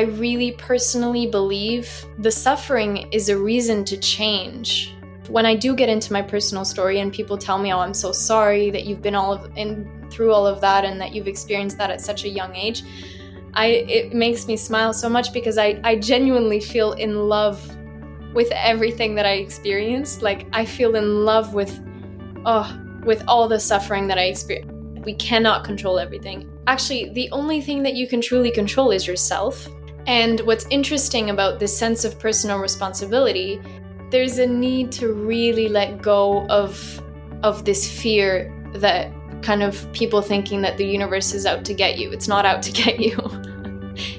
I really personally believe the suffering is a reason to change. When I do get into my personal story and people tell me, "Oh, I'm so sorry that you've been all of in through all of that and that you've experienced that at such a young age," I it makes me smile so much because I I genuinely feel in love with everything that I experienced. Like I feel in love with oh, with all the suffering that I experienced. We cannot control everything. Actually, the only thing that you can truly control is yourself. And what's interesting about this sense of personal responsibility, there's a need to really let go of of this fear that kind of people thinking that the universe is out to get you. It's not out to get you.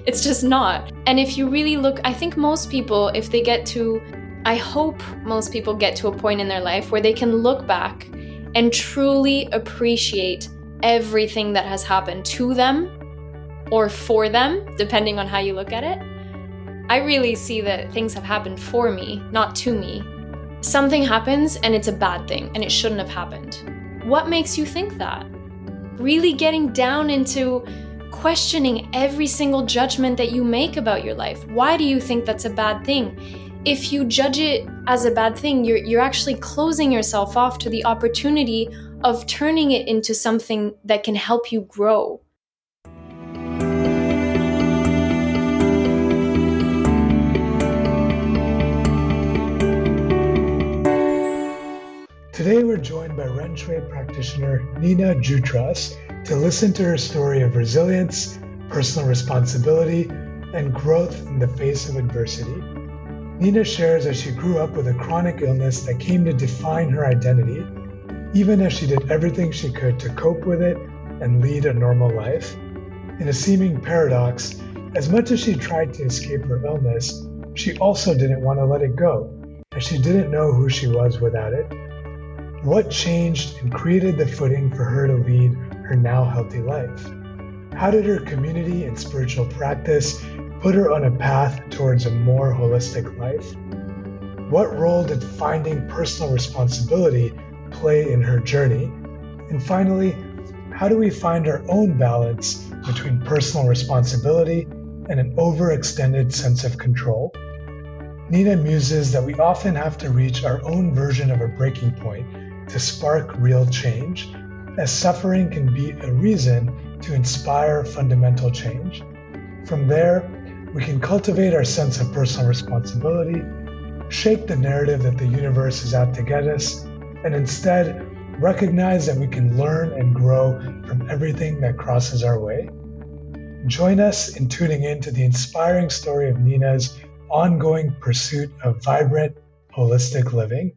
it's just not. And if you really look, I think most people if they get to I hope most people get to a point in their life where they can look back and truly appreciate everything that has happened to them or for them, depending on how you look at it. I really see that things have happened for me, not to me. Something happens and it's a bad thing and it shouldn't have happened. What makes you think that? Really getting down into questioning every single judgment that you make about your life. Why do you think that's a bad thing? If you judge it as a bad thing, you're, you're actually closing yourself off to the opportunity of turning it into something that can help you grow. Today we're joined by Ren Xue practitioner Nina Jutras to listen to her story of resilience, personal responsibility, and growth in the face of adversity. Nina shares that she grew up with a chronic illness that came to define her identity even as she did everything she could to cope with it and lead a normal life. In a seeming paradox, as much as she tried to escape her illness, she also didn't want to let it go, as she didn't know who she was without it. What changed and created the footing for her to lead her now healthy life? How did her community and spiritual practice put her on a path towards a more holistic life? What role did finding personal responsibility play in her journey? And finally, how do we find our own balance between personal responsibility and an overextended sense of control? Nina muses that we often have to reach our own version of a breaking point to spark real change, as suffering can be a reason to inspire fundamental change. From there, we can cultivate our sense of personal responsibility, shake the narrative that the universe is out to get us, and instead recognize that we can learn and grow from everything that crosses our way. Join us in tuning in to the inspiring story of Nina's ongoing pursuit of vibrant, holistic living.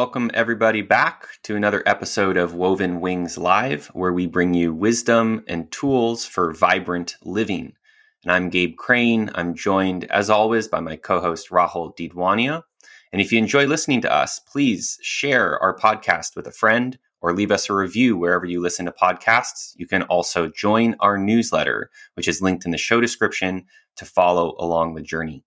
Welcome, everybody, back to another episode of Woven Wings Live, where we bring you wisdom and tools for vibrant living. And I'm Gabe Crane. I'm joined, as always, by my co host, Rahul Didwania. And if you enjoy listening to us, please share our podcast with a friend or leave us a review wherever you listen to podcasts. You can also join our newsletter, which is linked in the show description to follow along the journey.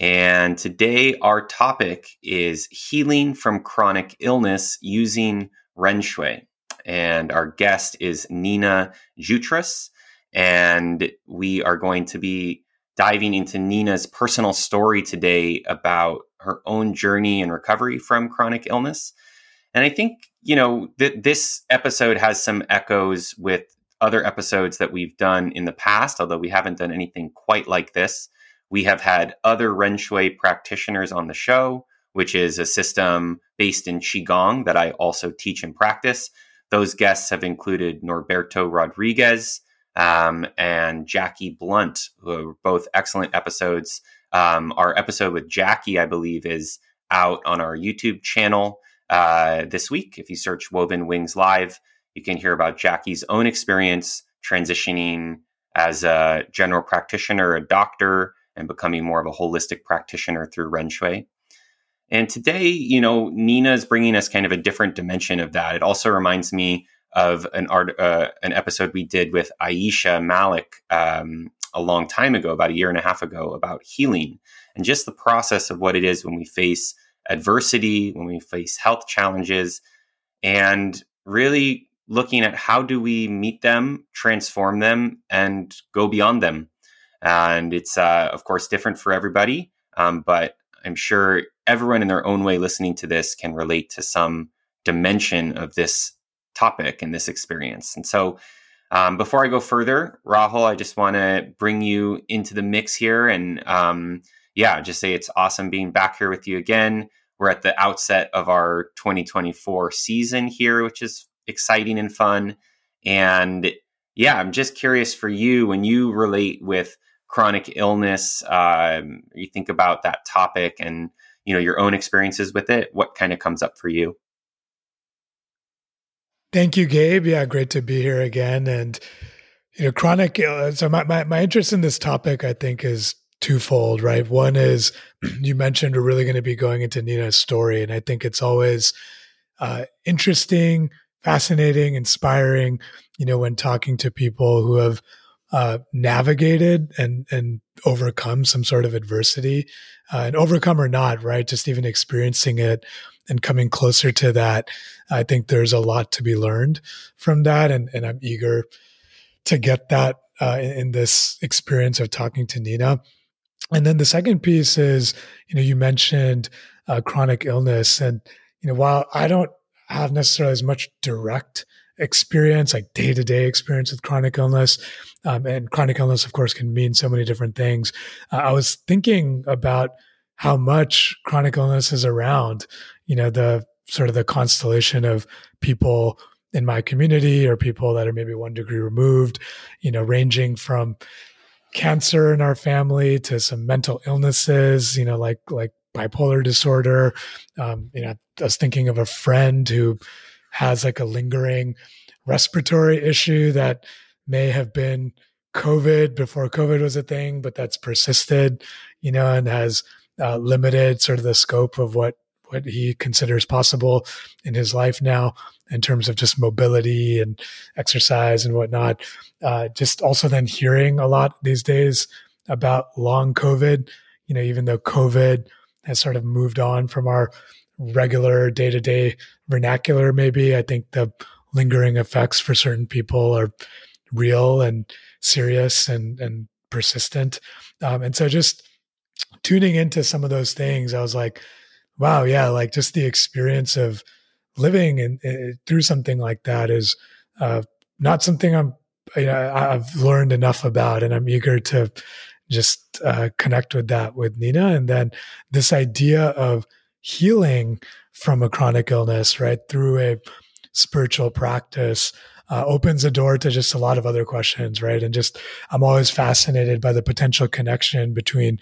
And today, our topic is healing from chronic illness using Ren Xue. And our guest is Nina Jutras. And we are going to be diving into Nina's personal story today about her own journey and recovery from chronic illness. And I think, you know, th- this episode has some echoes with other episodes that we've done in the past, although we haven't done anything quite like this. We have had other Ren Xue practitioners on the show, which is a system based in Qigong that I also teach and practice. Those guests have included Norberto Rodriguez um, and Jackie Blunt, who are both excellent episodes. Um, our episode with Jackie, I believe, is out on our YouTube channel uh, this week. If you search Woven Wings Live, you can hear about Jackie's own experience transitioning as a general practitioner, a doctor, and becoming more of a holistic practitioner through Ren Xue. And today, you know, Nina is bringing us kind of a different dimension of that. It also reminds me of an art, uh, an episode we did with Aisha Malik um, a long time ago, about a year and a half ago, about healing and just the process of what it is when we face adversity, when we face health challenges, and really looking at how do we meet them, transform them, and go beyond them. And it's, uh, of course, different for everybody, um, but I'm sure everyone in their own way listening to this can relate to some dimension of this topic and this experience. And so, um, before I go further, Rahul, I just want to bring you into the mix here and um, yeah, just say it's awesome being back here with you again. We're at the outset of our 2024 season here, which is exciting and fun. And yeah, I'm just curious for you when you relate with chronic illness, um, you think about that topic and you know your own experiences with it. What kind of comes up for you? Thank you, Gabe. Yeah, great to be here again. And you know, chronic. Uh, so my, my my interest in this topic, I think, is twofold. Right. One is you mentioned we're really going to be going into Nina's story, and I think it's always uh, interesting, fascinating, inspiring. You know, when talking to people who have uh, navigated and and overcome some sort of adversity, uh, and overcome or not, right? Just even experiencing it and coming closer to that, I think there's a lot to be learned from that, and and I'm eager to get that uh, in, in this experience of talking to Nina. And then the second piece is, you know, you mentioned uh, chronic illness, and you know, while I don't have necessarily as much direct experience, like day to day experience with chronic illness. Um, and chronic illness, of course, can mean so many different things. Uh, I was thinking about how much chronic illness is around, you know, the sort of the constellation of people in my community or people that are maybe one degree removed, you know, ranging from cancer in our family to some mental illnesses, you know, like, like bipolar disorder. Um, you know, I was thinking of a friend who has like a lingering respiratory issue that may have been COVID before COVID was a thing, but that's persisted, you know, and has uh, limited sort of the scope of what what he considers possible in his life now in terms of just mobility and exercise and whatnot. Uh, just also then hearing a lot these days about long COVID, you know, even though COVID has sort of moved on from our regular day to day vernacular, maybe. I think the lingering effects for certain people are real and serious and, and persistent. Um, and so just tuning into some of those things, I was like, wow, yeah, like just the experience of living and through something like that is uh, not something I'm, you know, I've learned enough about, and I'm eager to just uh, connect with that with Nina. And then this idea of healing from a chronic illness, right, through a spiritual practice uh, opens the door to just a lot of other questions, right? And just, I'm always fascinated by the potential connection between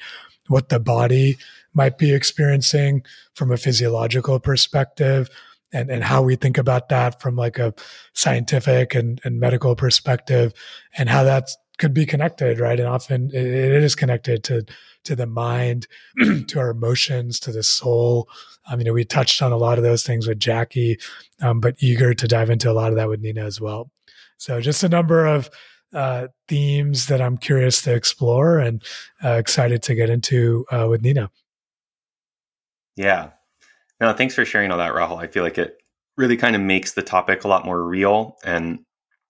what the body might be experiencing from a physiological perspective and, and how we think about that from like a scientific and, and medical perspective and how that could be connected, right? And often it, it is connected to to the mind, to our emotions, to the soul. Um, you know, we touched on a lot of those things with Jackie, um, but eager to dive into a lot of that with Nina as well. So just a number of uh, themes that I'm curious to explore and uh, excited to get into uh, with Nina. Yeah. No, thanks for sharing all that, Rahul. I feel like it really kind of makes the topic a lot more real. And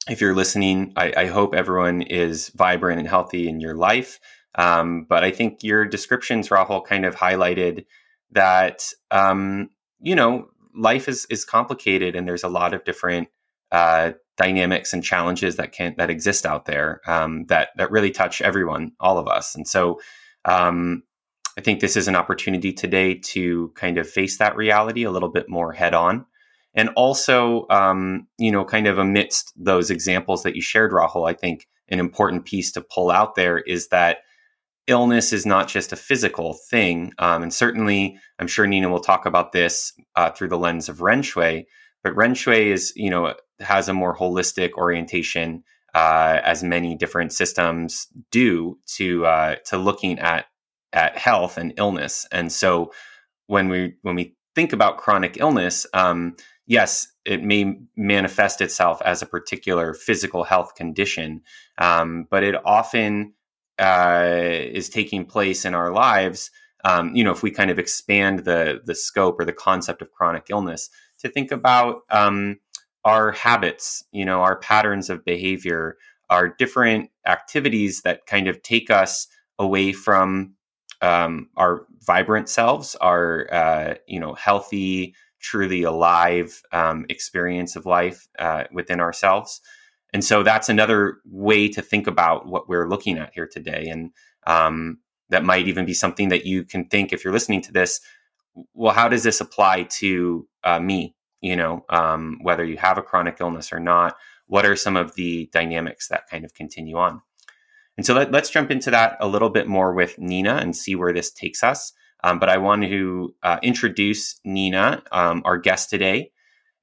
if you're listening, I, I hope everyone is vibrant and healthy in your life um, but I think your descriptions, Rahul, kind of highlighted that um, you know life is is complicated, and there's a lot of different uh, dynamics and challenges that can that exist out there um, that that really touch everyone, all of us. And so, um, I think this is an opportunity today to kind of face that reality a little bit more head on. And also, um, you know, kind of amidst those examples that you shared, Rahul, I think an important piece to pull out there is that illness is not just a physical thing. Um, and certainly, I'm sure Nina will talk about this uh, through the lens of Ren Xue. But Ren Xue is, you know, has a more holistic orientation, uh, as many different systems do to uh, to looking at at health and illness. And so, when we when we think about chronic illness, um, yes, it may manifest itself as a particular physical health condition, um, but it often uh, is taking place in our lives, um, you know, if we kind of expand the the scope or the concept of chronic illness, to think about um, our habits, you know, our patterns of behavior, our different activities that kind of take us away from um, our vibrant selves, our uh, you know healthy, truly alive um, experience of life uh, within ourselves. And so that's another way to think about what we're looking at here today. And um, that might even be something that you can think if you're listening to this. Well, how does this apply to uh, me? You know, um, whether you have a chronic illness or not, what are some of the dynamics that kind of continue on? And so let, us jump into that a little bit more with Nina and see where this takes us. Um, but I want to uh, introduce Nina, um, our guest today.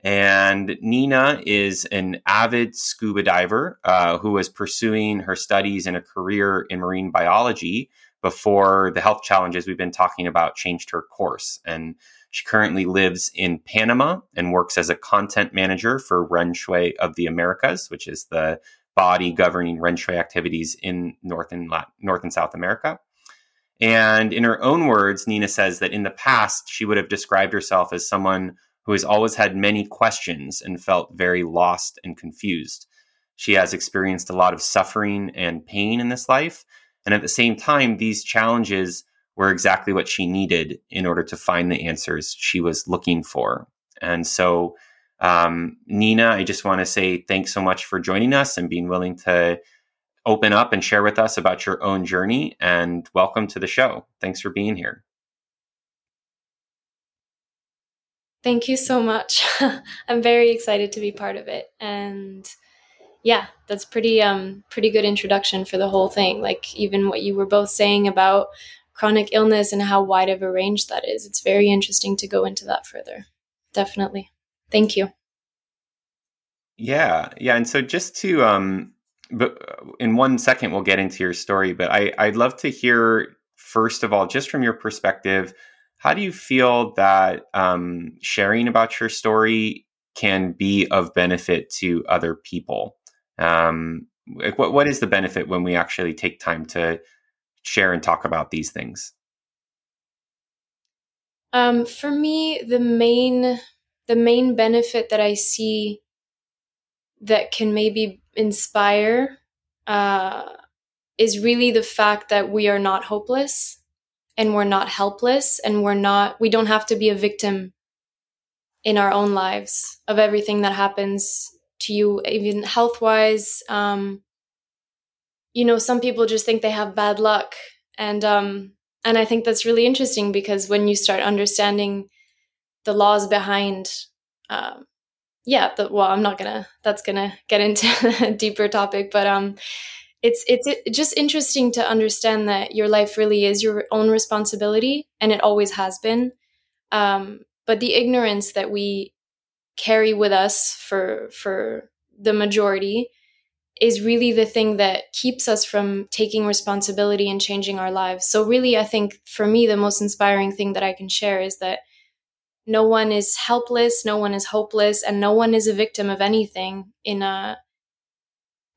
And Nina is an avid scuba diver uh, who was pursuing her studies and a career in marine biology before the health challenges we've been talking about changed her course. And she currently lives in Panama and works as a content manager for Ren Xue of the Americas, which is the body governing Ren Xue activities in North and, North and South America. And in her own words, Nina says that in the past, she would have described herself as someone who has always had many questions and felt very lost and confused. She has experienced a lot of suffering and pain in this life. And at the same time, these challenges were exactly what she needed in order to find the answers she was looking for. And so um, Nina, I just want to say thanks so much for joining us and being willing to open up and share with us about your own journey. And welcome to the show. Thanks for being here. Thank you so much. I'm very excited to be part of it. And yeah, that's pretty um pretty good introduction for the whole thing. Like even what you were both saying about chronic illness and how wide of a range that is. It's very interesting to go into that further. Definitely. Thank you. Yeah, yeah, and so just to um, but in one second we'll get into your story, but I I'd love to hear first of all, just from your perspective, how do you feel that um, sharing about your story can be of benefit to other people? Um, like what what is the benefit when we actually take time to share and talk about these things? Um, for me, the main the main benefit that I see that can maybe inspire uh, is really the fact that we are not hopeless and we're not helpless and we're not we don't have to be a victim in our own lives of everything that happens to you even health wise um, you know some people just think they have bad luck and um, and i think that's really interesting because when you start understanding the laws behind um, yeah the, well i'm not gonna that's gonna get into a deeper topic but um it's it's just interesting to understand that your life really is your own responsibility and it always has been. Um but the ignorance that we carry with us for for the majority is really the thing that keeps us from taking responsibility and changing our lives. So really i think for me the most inspiring thing that i can share is that no one is helpless no one is hopeless and no one is a victim of anything in a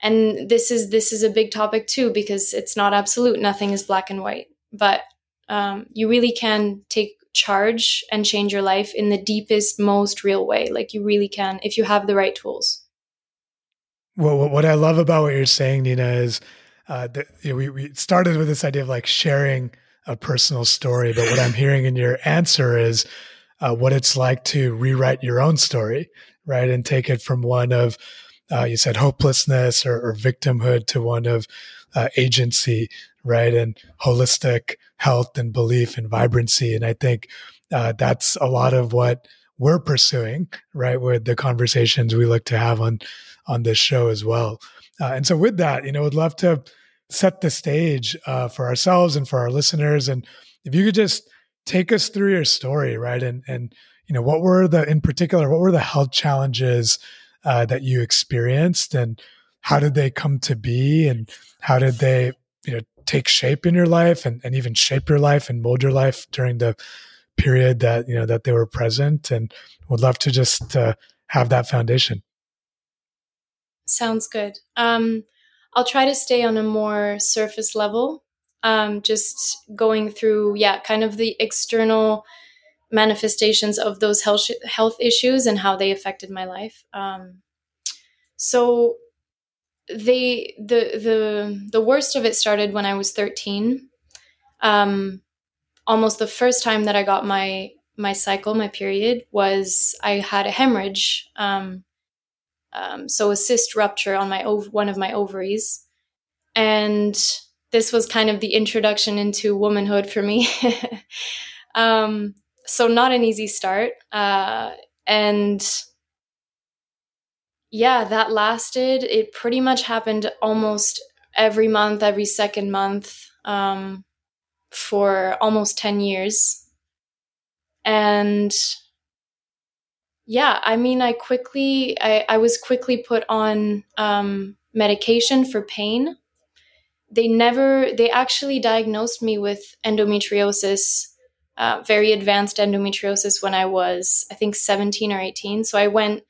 and this is this is a big topic too because it's not absolute. Nothing is black and white. But um, you really can take charge and change your life in the deepest most real way. Like you really can if you have the right tools. Well what i love about what you're saying nina is uh, that, you know, we, we started with this idea of like sharing a personal story. But what i'm hearing in your answer is uh, what it's like to rewrite your own story, right? And take it from one of, uh, you said hopelessness or, or, victimhood to one of uh, agency, right? And holistic health and belief and vibrancy. And I think uh, that's a lot of what we're pursuing, right? With the conversations we look to have on on this show as well. Uh, and so, with that, you know, would love to set the stage uh, for ourselves and for our listeners. And if you could just take us through your story, right? And and you know, what were the in particular, what were the health challenges uh, that you experienced, and how did they come to be, and how did they you know take shape in your life, and and even shape your life and mold your life during the period that you know that they were present, and would love to just uh, have that foundation. Sounds good. Um, I'll try to stay on a more surface level, um, just going through, yeah, kind of the external manifestations of those health health issues and how they affected my life. Um, so they the the the worst of it started when I was 13. Um, almost the first time that I got my my cycle, my period, was I had a hemorrhage. Um, um, so a cyst rupture on my ov- one of my ovaries, and this was kind of the introduction into womanhood for me. um, so not an easy start, uh, and yeah, that lasted. It pretty much happened almost every month, every second month, um, for almost ten years, and yeah, I mean, I quickly, I, I was quickly put on um, medication for pain. They never, they actually diagnosed me with endometriosis, uh, very advanced endometriosis when I was, I think, 17 or 18. So I went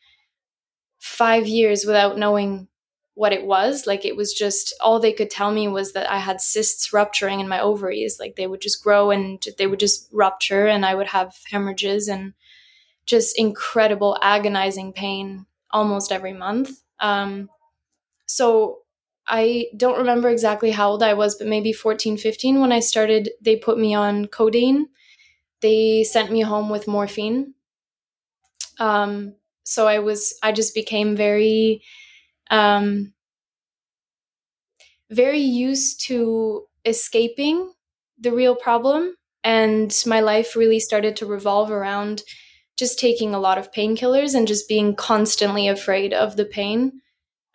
five years without knowing what it was. Like it was just, all they could tell me was that I had cysts rupturing in my ovaries. Like they would just grow and they would just rupture and I would have hemorrhages and, just incredible agonizing pain almost every month. Um, so I don't remember exactly how old I was, but maybe 14, 15 when I started, they put me on codeine. They sent me home with morphine. Um, so I was, I just became very, um, very used to escaping the real problem. And my life really started to revolve around just taking a lot of painkillers and just being constantly afraid of the pain.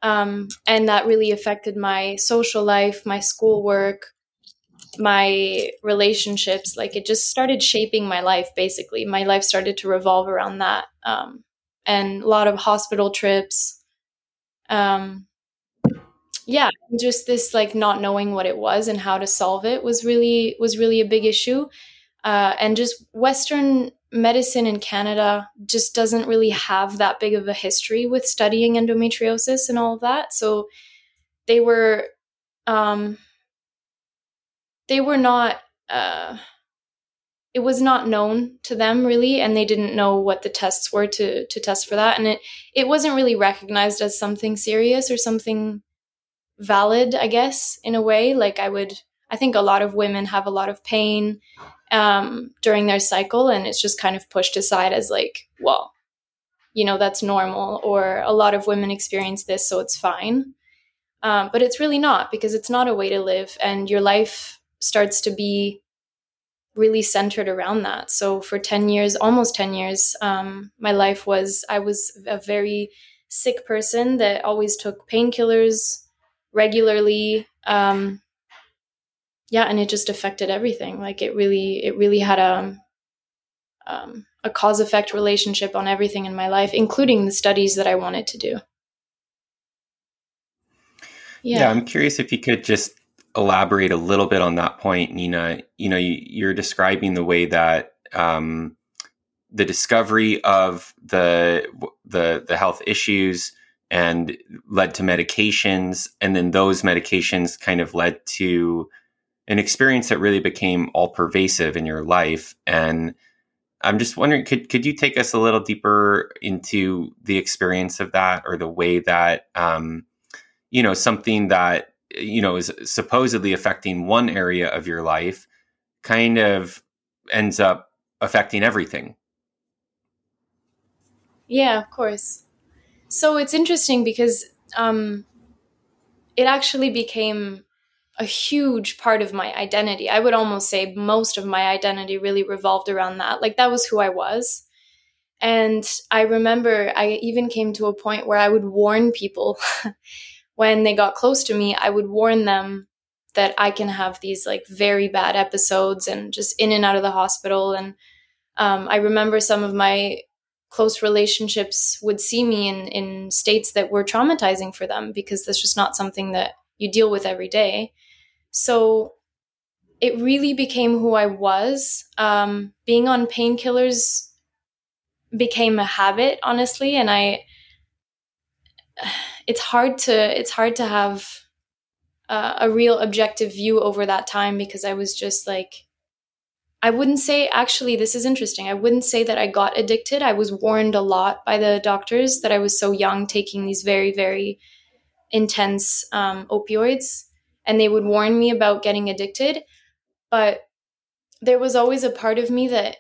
Um, and that really affected my social life, my schoolwork, my relationships. Like it just started shaping my life, basically. My life started to revolve around that. Um, and a lot of hospital trips. Um, yeah, just this like not knowing what it was and how to solve it was really was really a big issue. Uh, and just Western medicine in Canada just doesn't really have that big of a history with studying endometriosis and all of that. So they were um, they were not uh, it was not known to them really and they didn't know what the tests were to to test for that and it it wasn't really recognized as something serious or something valid i guess in a way like i would i think a lot of women have a lot of pain um, during their cycle and it's just kind of pushed aside as like well you know that's normal or a lot of women experience this so it's fine. Um, but it's really not because it's not a way to live and your life starts to be really centered around that. So for 10 years almost 10 years um, my life was i was a very sick person that always took painkillers regularly um, yeah, and it just affected everything. Like it really, it really had a um, a cause effect relationship on everything in my life, including the studies that I wanted to do. Yeah. yeah, I'm curious if you could just elaborate a little bit on that point, Nina. You know, you, are describing the way that um, the discovery of the the the health issues and led to medications, and then those medications kind of led to an experience that really became all pervasive in your life. And I'm just wondering, could could you take us a little deeper into the experience of that, or the way that um, you know something that you know is supposedly affecting one area of your life, kind of ends up affecting everything? Yeah, of course. So it's interesting because um, it actually became a huge part of my identity. I would almost say most of my identity really revolved around that. Like that was who I was. And I remember I even came to a point where I would warn people when they got close to me, I would warn them that I can have these like very bad episodes and just in and out of the hospital. And um, I remember some of my close relationships would see me in, in states that were traumatizing for them because that's just not something that you deal with every day. So it really became who I was. Um, being on painkillers became a habit, honestly, and I. It's hard to it's hard to have uh, a real objective view over that time because I was just like, I wouldn't say, actually, this is interesting. I wouldn't say that I got addicted. I was warned a lot by the doctors that I was so young taking these very, very intense um, opioids. And they would warn me about getting addicted. But there was always a part of me that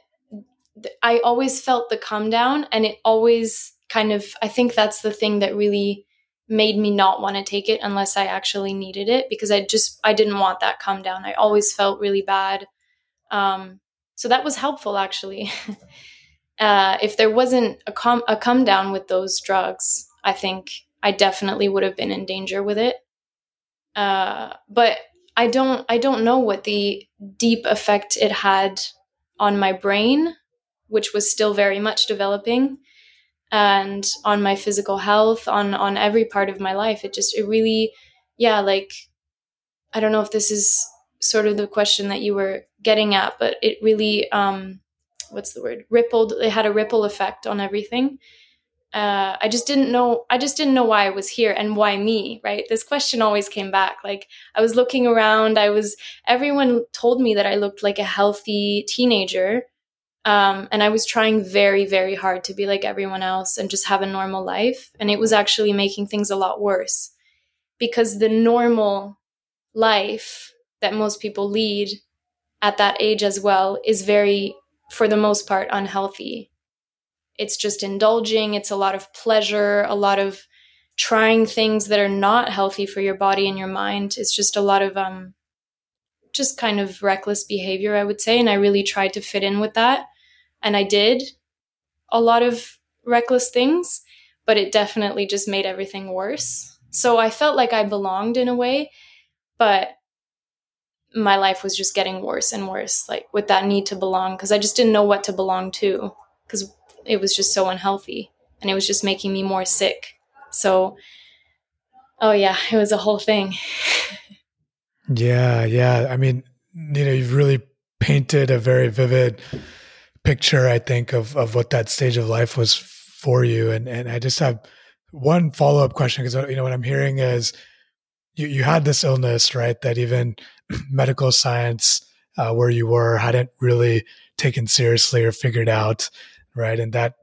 I always felt the come down. And it always kind of, I think that's the thing that really made me not want to take it unless I actually needed it because I just, I didn't want that come down. I always felt really bad um, so that was helpful, actually. uh, if there wasn't a, com- a come down with those drugs, I think I definitely would have been in danger with it. Uh, but I don't, I don't know what the deep effect it had on my brain, which was still very much developing, and on my physical health, on on every part of my life. It just, it really, yeah, like I don't know if this is sort of the question that you were getting at, but it really, um, what's the word? Rippled. It had a ripple effect on everything. Uh, I just didn't know. I just didn't know why I was here and why me. Right. This question always came back. Like I was looking around. I was. Everyone told me that I looked like a healthy teenager, um, and I was trying very, very hard to be like everyone else and just have a normal life. And it was actually making things a lot worse because the normal life that most people lead at that age as well is very, for the most part, unhealthy. It's just indulging, it's a lot of pleasure, a lot of trying things that are not healthy for your body and your mind. It's just a lot of um just kind of reckless behavior, I would say, and I really tried to fit in with that. And I did a lot of reckless things, but it definitely just made everything worse. So I felt like I belonged in a way, but my life was just getting worse and worse, like with that need to belong, because I just didn't know what to belong to, because it was just so unhealthy and it was just making me more sick. So, oh yeah, it was a whole thing. yeah, yeah. I mean, you know, you've really painted a very vivid picture, I think, of of what that stage of life was for you. And and I just have one follow up question because you know what I'm hearing is you you had this illness, right? That even medical science uh, where you were hadn't really taken seriously or figured out, right? And that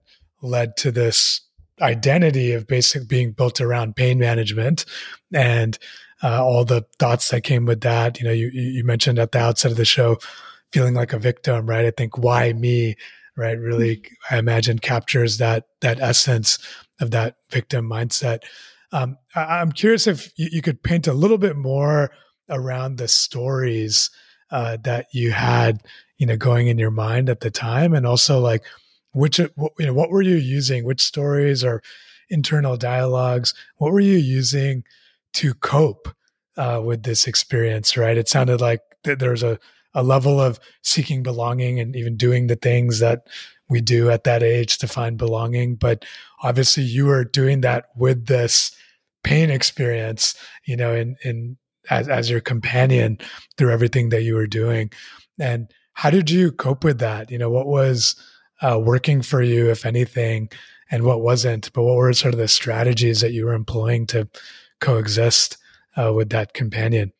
led to this identity of basic being built around pain management and uh, all the thoughts that came with that. You know, you you mentioned at the outset of the show feeling like a victim, right? I think why me, right? Really, mm-hmm. I imagine captures that that essence of that victim mindset. Um, I, am curious if you, you could paint a little bit more around the stories uh, that you had, you know, going in your mind at the time, and also like which you know what were you using? Which stories or internal dialogues? What were you using to cope uh, with this experience? Right? It sounded like th- there's a a level of seeking belonging and even doing the things that we do at that age to find belonging. But obviously, you were doing that with this pain experience, you know, in in as, as your companion through everything that you were doing. And how did you cope with that? You know, what was uh, working for you, if anything, and what wasn't? But what were sort of the strategies that you were employing to coexist uh, with that companion?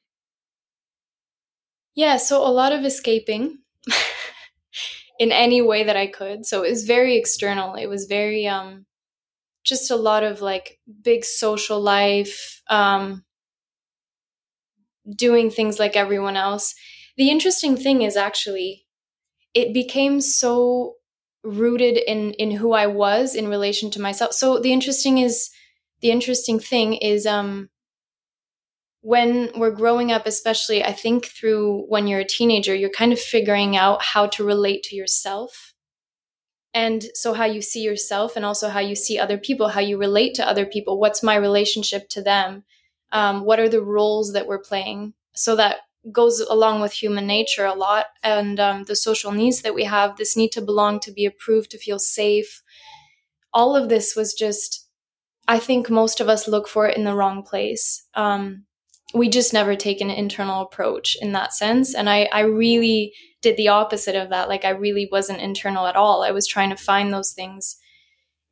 Yeah, so a lot of escaping in any way that I could. So it was very external. It was very um just a lot of like big social life, um doing things like everyone else. The interesting thing is actually it became so rooted in in who I was in relation to myself. So the interesting is the interesting thing is um when we're growing up especially I think through when you're a teenager you're kind of figuring out how to relate to yourself. And so how you see yourself and also how you see other people, how you relate to other people, what's my relationship to them? um, what are the roles that we're playing so that goes along with human nature a lot. And um, the social needs that we have this need to belong to be approved to feel safe. All of this was just i think most of us look for it in the wrong place. Um, we just never take an internal approach in that sense. And I, I really did the opposite of that. Like i really wasn't internal at all. I was trying to find those things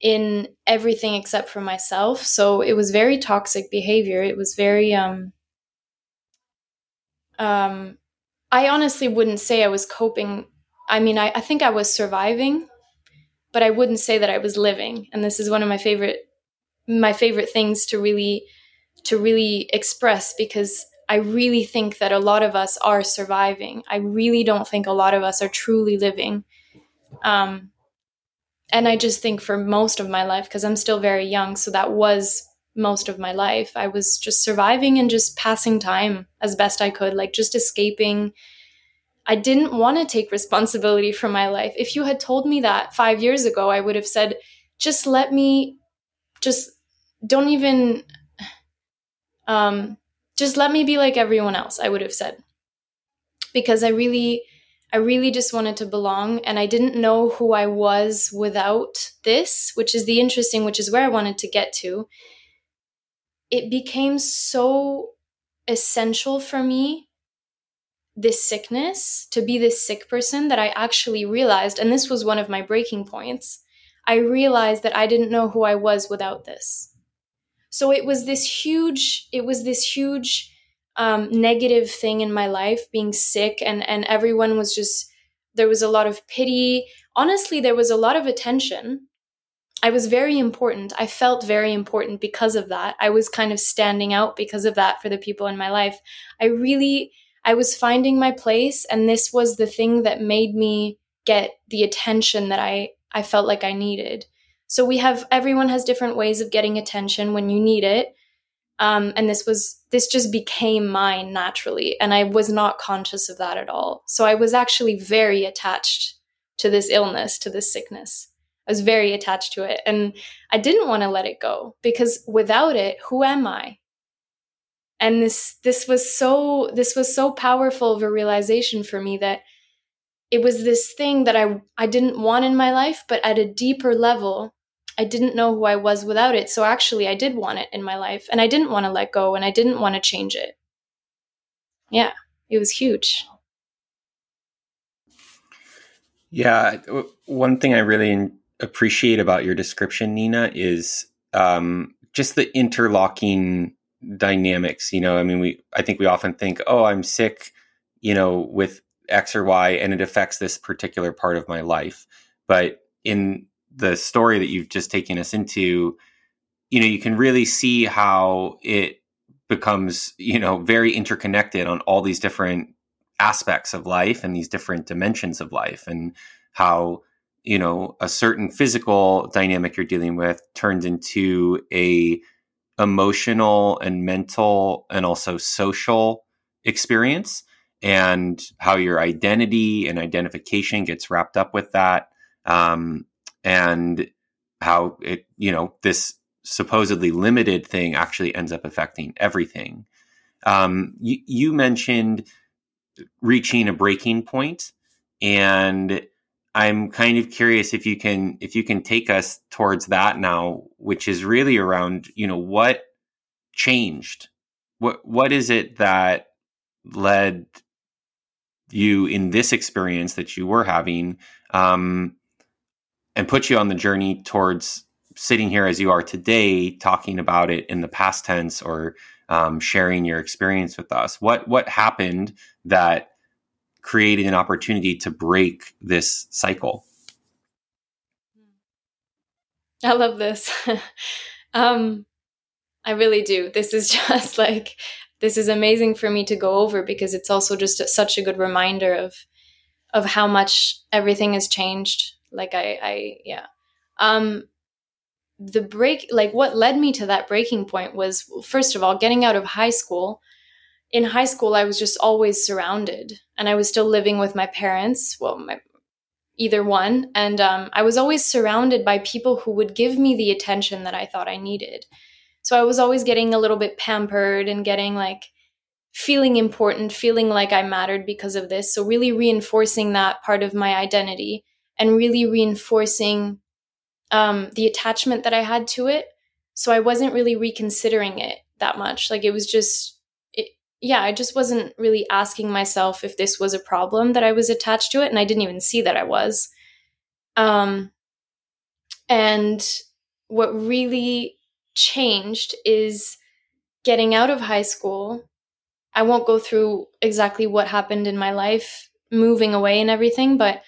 in everything except for myself. So it was very toxic behavior. It was very um um, I honestly wouldn't say I was coping. I mean, I, I think I was surviving, but I wouldn't say that I was living. And this is one of my favorite my favorite things to really to really express because I really think that a lot of us are surviving. I really don't think a lot of us are truly living. Um, and I just think for most of my life, because I'm still very young, so that was most of my life. I was just surviving and just passing time as best I could, like just escaping. I didn't want to take responsibility for my life. If you had told me that five years ago, I would have said, just let me, just don't even, um, just let me be like everyone else, I would have said. Because I really, I really just wanted to belong and I didn't know who I was without this, which is the interesting, which is where I wanted to get to. It became so essential for me, this sickness, to be this sick person, that I actually realized, and this was one of my breaking points, I realized that I didn't know who I was without this. So it was this huge, it was this huge um, negative thing in my life, being sick, and and everyone was just there was a lot of pity. Honestly, there was a lot of attention. I was very important. I felt very important because of that. I was kind of standing out because of that for the people in my life. I really I was finding my place and this was the thing that made me get the attention that I I felt like I needed. So we have everyone has different ways of getting attention when you need it. Um, and this was this just became mine naturally and i was not conscious of that at all so i was actually very attached to this illness to this sickness i was very attached to it and i didn't want to let it go because without it who am i and this this was so this was so powerful of a realization for me that it was this thing that i i didn't want in my life but at a deeper level I didn't know who I was without it. So actually, I did want it in my life and I didn't want to let go and I didn't want to change it. Yeah, it was huge. Yeah, one thing I really appreciate about your description, Nina, is um, just the interlocking dynamics. You know, I mean, we I think we often think, oh, I'm sick, you know, with X or Y, and it affects this particular part of my life. But in the story that you've just taken us into, you know, you can really see how it becomes, you know, very interconnected on all these different aspects of life and these different dimensions of life and how you know a certain physical dynamic you're dealing with turns into a emotional and mental and also social experience and how your identity and identification gets wrapped up with that um, and how it, you know, this supposedly limited thing actually ends up affecting everything. Um, you, you mentioned reaching a breaking point, and I'm kind of curious if you can if you can take us towards that now, which is really around you know what changed, what what is it that led you in this experience that you were having um, and put you on the journey towards sitting here as you are today, talking about it in the past tense or um, sharing your experience with us. What what happened that created an opportunity to break this cycle? I love this. um, I really do. This is just like this is amazing for me to go over because it's also just a, such a good reminder of of how much everything has changed like I, I yeah. Um, the break, like what led me to that breaking point was first of all getting out of high school. In high school, I was just always surrounded, and I was still living with my parents. Well, my, either one, and um, I was always surrounded by people who would give me the attention that I thought I needed. So I was always getting a little bit pampered and getting like feeling important, feeling like I mattered because of this. So really reinforcing that part of my identity and really reinforcing um, the attachment that I had to it. So I wasn't really reconsidering it that much. Like it was just, yeah, I just wasn't really asking myself if this was a problem that I was attached to it. And I didn't even see that I was. Um, and what really changed is getting out of high school I won't go through exactly what happened in my life, moving away and everything, but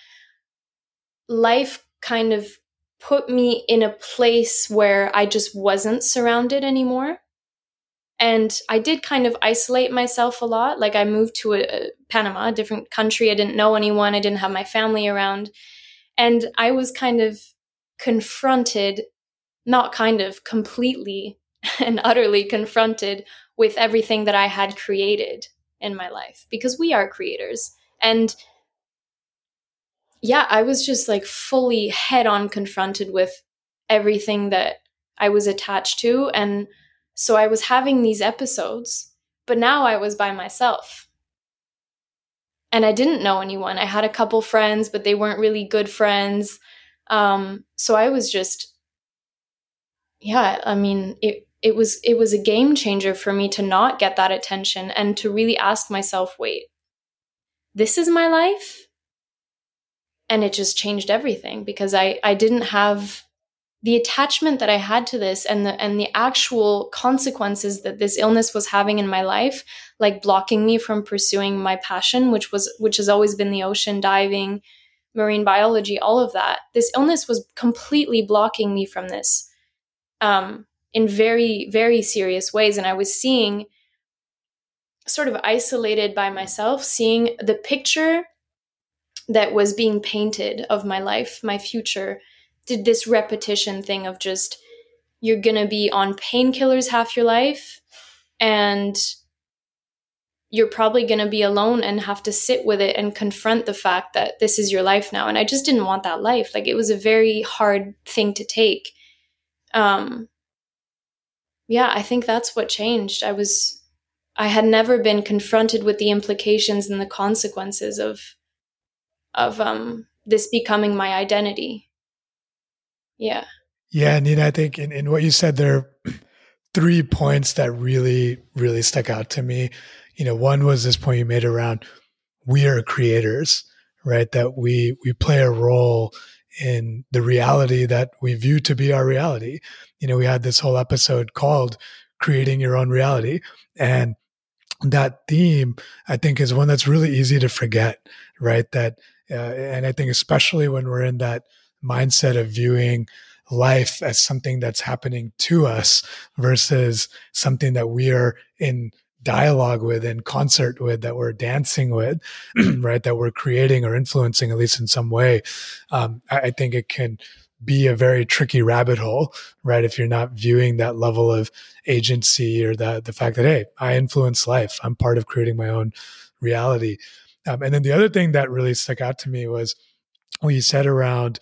life kind of put me in a place where I just wasn't surrounded anymore. And I did kind of isolate myself a lot. Like I moved to a, a Panama, a different country. I didn't know anyone. I didn't have my family around. And I was kind of confronted, not kind of completely and utterly confronted with everything that I had created in my life because we are creators. And yeah, I was just like fully head on confronted with everything that I was attached to. And so I was having these episodes, but now I was by myself. And I didn't know anyone. I had a couple friends, but they weren't really good friends. Um, so I was just, yeah, I mean, it, it was it was a game changer for me to not get that attention and to really ask myself wait this is my life and it just changed everything because i i didn't have the attachment that i had to this and the and the actual consequences that this illness was having in my life like blocking me from pursuing my passion which was which has always been the ocean diving marine biology all of that this illness was completely blocking me from this um in very, very serious ways. And I was seeing, sort of isolated by myself, seeing the picture that was being painted of my life, my future, did this repetition thing of just, you're going to be on painkillers half your life and you're probably going to be alone and have to sit with it and confront the fact that this is your life now and i just didn't want that life like it was a very hard thing to take um yeah, I think that's what changed. I was I had never been confronted with the implications and the consequences of of um this becoming my identity. Yeah. Yeah, Nina, I think in, in what you said there are three points that really, really stuck out to me. You know, one was this point you made around we are creators, right? That we we play a role in the reality that we view to be our reality you know, we had this whole episode called Creating Your Own Reality. And that theme, I think, is one that's really easy to forget, right? That, uh, and I think especially when we're in that mindset of viewing life as something that's happening to us versus something that we are in dialogue with in concert with that we're dancing with right that we're creating or influencing at least in some way um, I, I, think it can be a very tricky rabbit hole, right? If you're not viewing that level of agency or the the fact that hey, I influence life, I'm part of creating my own reality. Um, and then the other thing that really stuck out to me was what you said around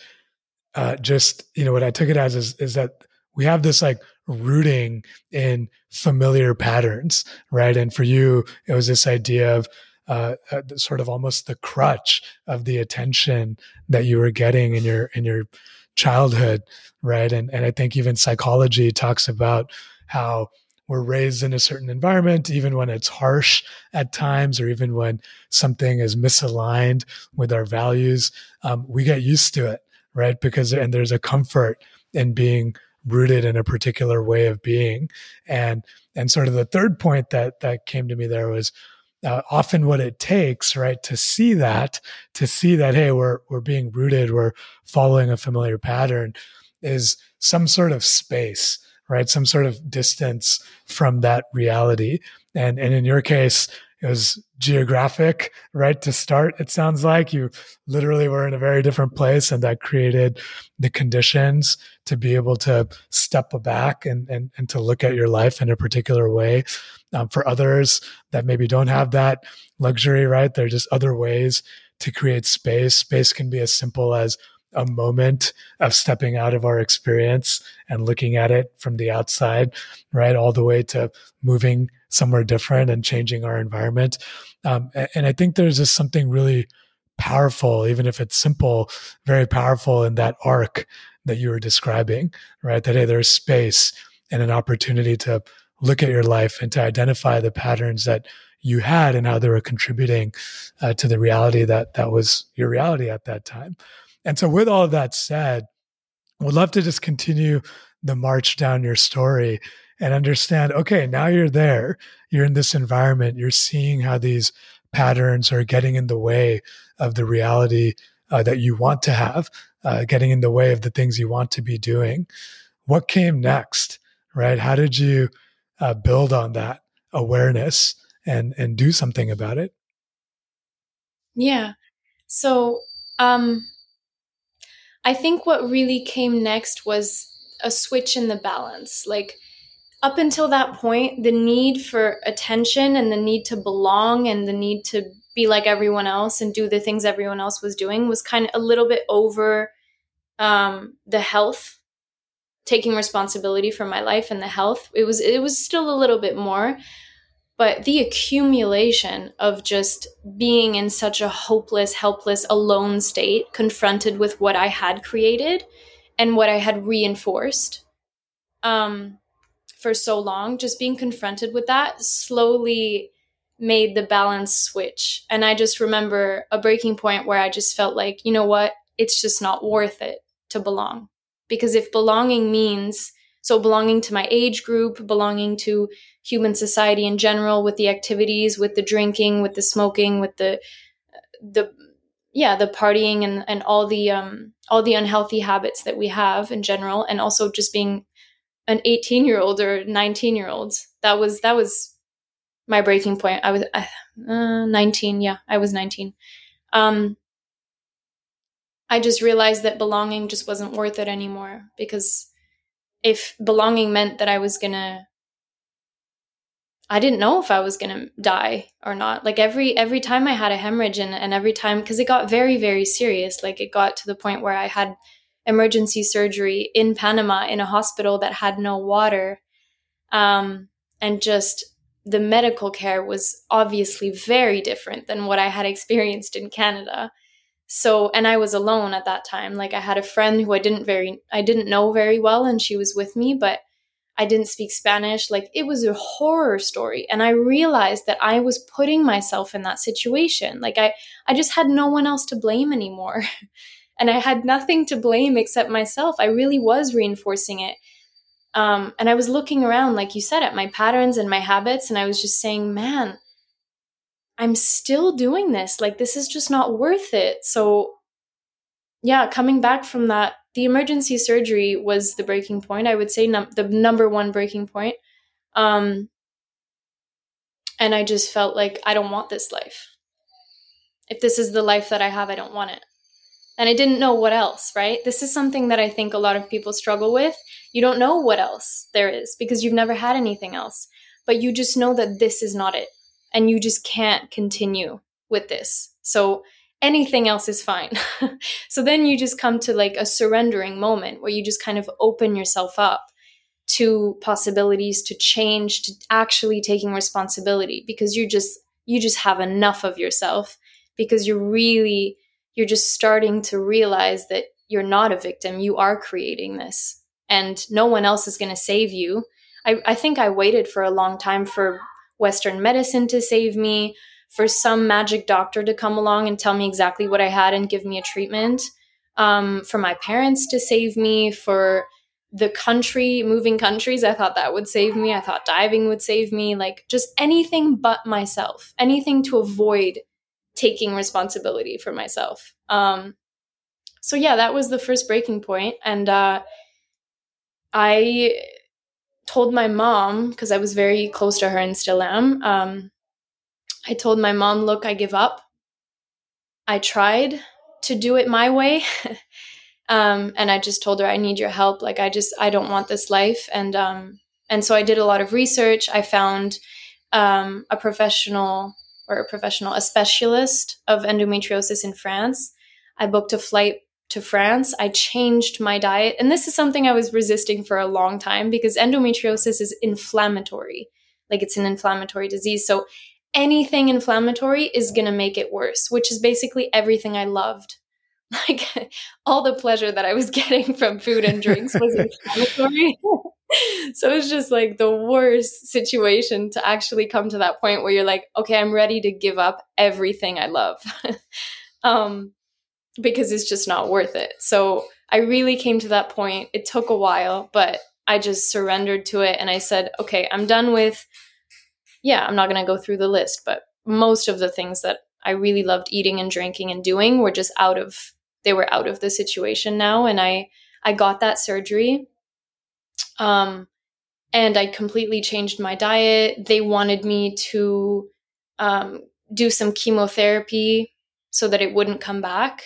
uh, just you know what I took it as is, is that we have this like rooting in familiar patterns, right? And for you, it was this idea of uh, uh, sort of almost the crutch of the attention that you were getting in your in your childhood, right? And and I think even psychology talks about how we're raised in a certain environment, even when it's harsh at times, or even when something is misaligned with our values, um, we get used to it, right? Because and there's a comfort in being rooted in a particular way of being, and and sort of the third point that that came to me there was uh, often what it takes, right, to see that, to see that, hey, we're we're being rooted, we're following a familiar pattern, is some sort of space, right, some sort of distance from that reality. And and in your case, it was geographic, right? To start, it sounds like you literally were in a very different place, and that created the conditions to be able to step back and and, and to look at your life in a particular way. Um, for others that maybe don't have that luxury, right? There are just other ways to create space. Space can be as simple as a moment of stepping out of our experience and looking at it from the outside, right? All the way to moving somewhere different and changing our environment. Um, and I think there's just something really powerful, even if it's simple, very powerful in that arc that you were describing, right? That, hey, there's space and an opportunity to look at your life and to identify the patterns that you had and how they were contributing uh, to the reality that that was your reality at that time. And so, with all of that said, would love to just continue the march down your story and understand okay, now you're there, you're in this environment, you're seeing how these patterns are getting in the way of the reality uh, that you want to have, uh, getting in the way of the things you want to be doing. What came next, right? How did you uh, build on that awareness and and do something about it? Yeah. So, um, I think what really came next was a switch in the balance. Like up until that point, the need for attention and the need to belong and the need to be like everyone else and do the things everyone else was doing was kind of a little bit over um, the health taking responsibility for my life and the health. It was it was still a little bit more but the accumulation of just being in such a hopeless helpless alone state confronted with what i had created and what i had reinforced um, for so long just being confronted with that slowly made the balance switch. And i just remember a breaking point where i just felt like you know what? It's just not worth it to belong. Because if belonging means so belonging to my age group belonging to human society in general with the activities with the drinking with the smoking with the the yeah the partying and and all the um all the unhealthy habits that we have in general and also just being an 18 year old or 19 year old that was that was my breaking point. I was uh, 19 yeah i was 19 um I just realized that belonging just wasn't worth it anymore because if belonging meant that I was to I didn't know if I was to die or not. Like every every time I had a hemorrhage and and every time cuz it got very very serious, like it got to the point where I had emergency surgery in Panama in a hospital that had no water. Um and just the medical care was obviously very different than what I had experienced in Canada. So and i was alone at that time. Like i had a friend who i didn't very i didn't know very well and she was with me but i didn't speak spanish. Like it was a horror story and i realized that i was putting myself in that situation. Like i i just had no one else to blame anymore and i had nothing to blame except myself i really was reinforcing it um, and i was looking around like you said at my patterns and my habits and i was just saying man I'm still doing this. Like, this is just not worth it. So, yeah, coming back from that, the emergency surgery was the breaking point. I would say num- the number one breaking point. Um, and I just felt like I don't want this life. If this is the life that I have, I don't want it. And I didn't know what else, right? This is something that I think a lot of people struggle with. You don't know what else there is because you've never had anything else, but you just know that this is not it and you just can't continue with this. So anything else is fine. so then you just come to like a surrendering moment where you just kind of open yourself up to possibilities to change to actually taking responsibility because you're just you just have enough of yourself because you're really you're just starting to realize that you're not a victim you are creating this and no one else is going to save you I, I think i waited for a long time for Western medicine to save me, for some magic doctor to come along and tell me exactly what I had and give me a treatment, um, for my parents to save me, for the country, moving countries. I thought that would save me. I thought diving would save me. Like just anything but myself, anything to avoid taking responsibility for myself. Um, so yeah, that was the first breaking point, and uh, I told my mom because I was very close to her and still am. Um, I told my mom, "Look, I give up. I tried to do it my way." um, and I just told her, "I need your help. Like, I just, I don't want this life." And um, and so I did a lot of research. I found um, a professional or a professional, a specialist of endometriosis in France. I booked a flight to France, I changed my diet. And this is something I was resisting for a long time because endometriosis is inflammatory. Like it's an inflammatory disease. So anything inflammatory is going to make it worse, which is basically everything I loved. Like all the pleasure that I was getting from food and drinks was inflammatory. so it was just like the worst situation to actually come to that point where you're like, okay, I'm ready to give up everything I love. um, because it's just not worth it. So I really came to that point. It took a while, but I just surrendered to it and I said, okay, I'm done with, yeah, I'm not going to go through the list, but most of the things that I really loved eating and drinking and doing were just out of, they were out of the situation now. And I, I got that surgery. Um, and I completely changed my diet. They wanted me to um, do some chemotherapy so that it wouldn't come back.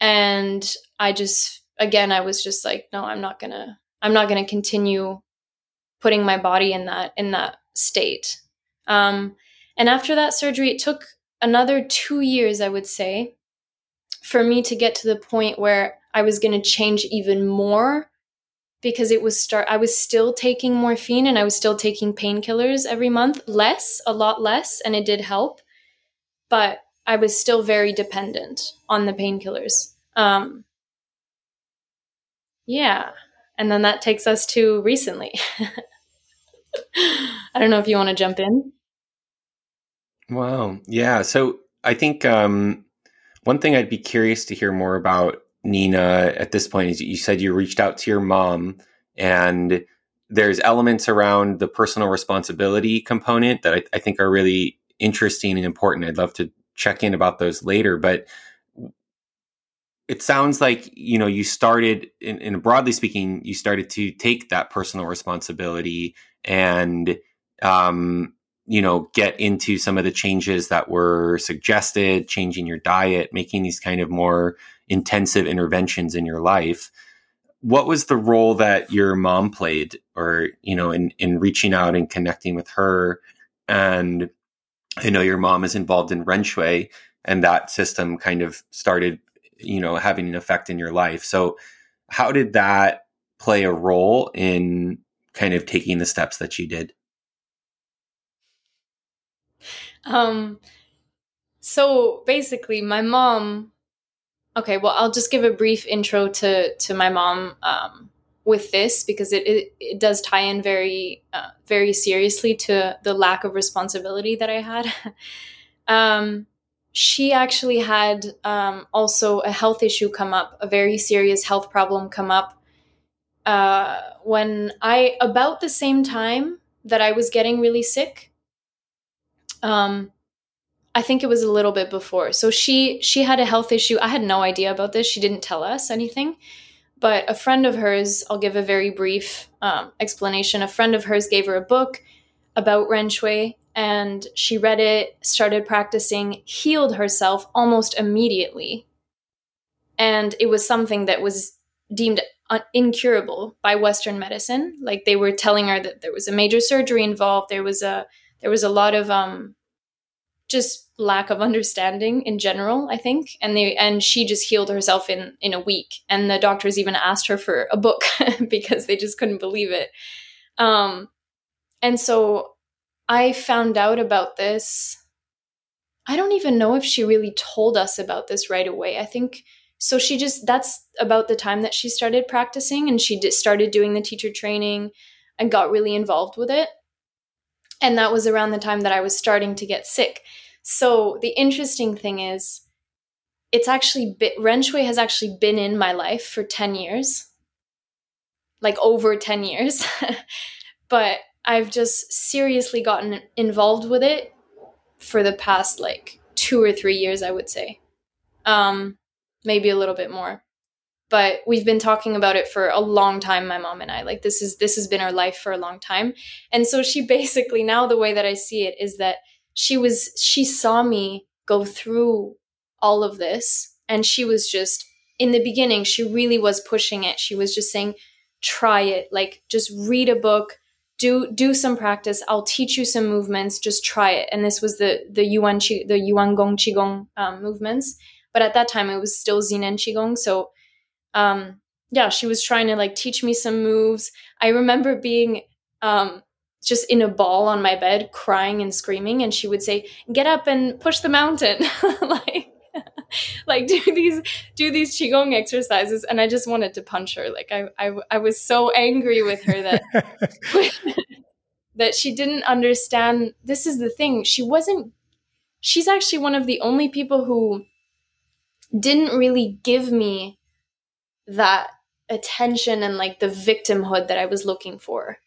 And I just, again, I was just like, no, I'm not gonna, I'm not gonna continue putting my body in that in that state. Um, and after that surgery, it took another two years, I would say, for me to get to the point where I was going to change even more because it was start I was still taking morphine and I was still taking painkillers every month, less, a lot less, and it did help. But I was still very dependent on the painkillers. Um, yeah. And then that takes us to recently. I don't know if you want to jump in. Wow. Yeah. So I think um, one thing I'd be curious to hear more about Nina, at this point, is you said you reached out to your mom, and there's elements around the personal responsibility component that I, I think are really interesting and important. I'd love to check in about those later, but it sounds like you know you started in, in, broadly speaking you started to take that personal responsibility and um, you know get into some of the changes that were suggested changing your diet making these kind of more intensive interventions in your life what was the role that your mom played or you know in in reaching out and connecting with her? And i know your mom is involved in Ren Xue and that system kind of started you know having an effect in your life. So how did that play a role in kind of taking the steps that you did um so basically my mom Okay, well, I'll just give a brief intro to to my mom um, with this because it, it, it does tie in very uh, very seriously to the lack of responsibility that I had. um, she actually had um, also a health issue come up, a very serious health problem come up uh, when I about the same time that I was getting really sick. Um, I think it was a little bit before. So she she had a health issue. I had no idea about this. She didn't tell us anything. But a friend of hers, I'll give a very brief um, explanation. A friend of hers gave her a book about Ren Xue, and she read it, started practicing, healed herself almost immediately. And it was something that was deemed un- incurable by Western medicine. Like they were telling her that there was a major surgery involved. There was a there was a lot of um, just lack of understanding in general i think. And they and she just healed herself in in a week. And the doctors even asked her for a book because they just couldn't believe it. Um and so i found out about this. I don't even know if she really told us about this right away. I think so she just that's about the time that she started practicing and she started doing the teacher training and got really involved with it and that was around the time that I was starting to get sick. So the interesting thing is, it's actually been, has actually been in my life for 10 years, like over 10 years. but I've just seriously gotten involved with it for the past like two or three years, I would say. Um, maybe a little bit more but we've been talking about it for a long time my mom and i. Like this is this has been our life for a long time. And so she basically now the way that i see it is that she was she saw me go through all of this and she was just in the beginning she really was pushing it. She was just saying try it. Like just read a book. Do do some practice. I'll teach you some movements. Just try it. And this was the the yuan Qi, the yuan gong qigong um, movements. But at that time it was still Zhineng qigong. So um, yeah, she was trying to like teach me some moves. I remember being um, just in a ball on my bed, crying and screaming, and she would say, "Get up and push the mountain," like, like do these do these qigong exercises. And I just wanted to punch her. Like I I, I was so angry with her that that she didn't understand. This is the thing. She wasn't. She's actually one of the only people who didn't really give me that attention and like the victimhood that I was looking for.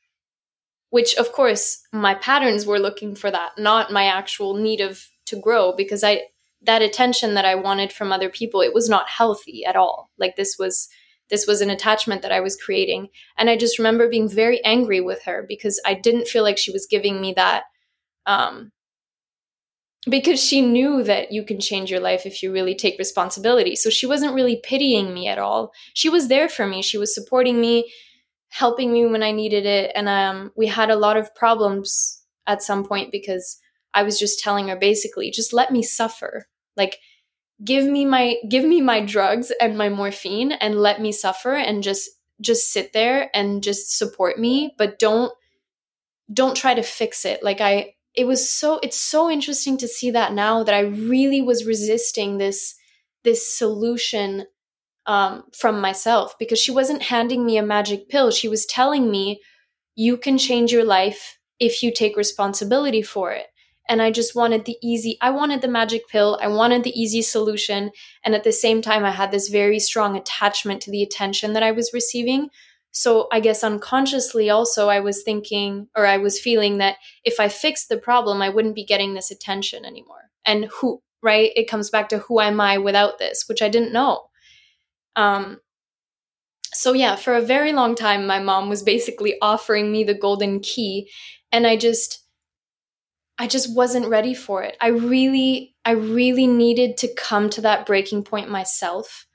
Which of course my patterns were looking for that, not my actual need of to grow because I that attention that I wanted from other people, it was not healthy at all. Like this was this was an attachment that I was creating. And I just remember being very angry with her because I didn't feel like she was giving me that um because she knew that you can change your life if you really take responsibility. So she wasn't really pitying me at all. She was there for me. She was supporting me, helping me when I needed it. And um, we had a lot of problems at some point because I was just telling her basically, just let me suffer. Like, give me my give me my drugs and my morphine and let me suffer and just just sit there and just support me but don't don't try to fix it like i it was so it's so interesting to see that now that I really was resisting this this solution um, from myself because she wasn't handing me a magic pill. She was telling me, you can change your life if you take responsibility for it. And I just wanted the easy, I wanted the magic pill. I wanted the easy solution. And at the same time, I had this very strong attachment to the attention that I was receiving. So I guess unconsciously also I was thinking or I was feeling that if I fixed the problem, I wouldn't be getting this attention anymore. And who, right? It comes back to who am I without this, which I didn't know. Um, so yeah, for a very long time, my mom was basically offering me the golden key, and I just, I just wasn't ready for it. I really, I really needed to come to that breaking point myself,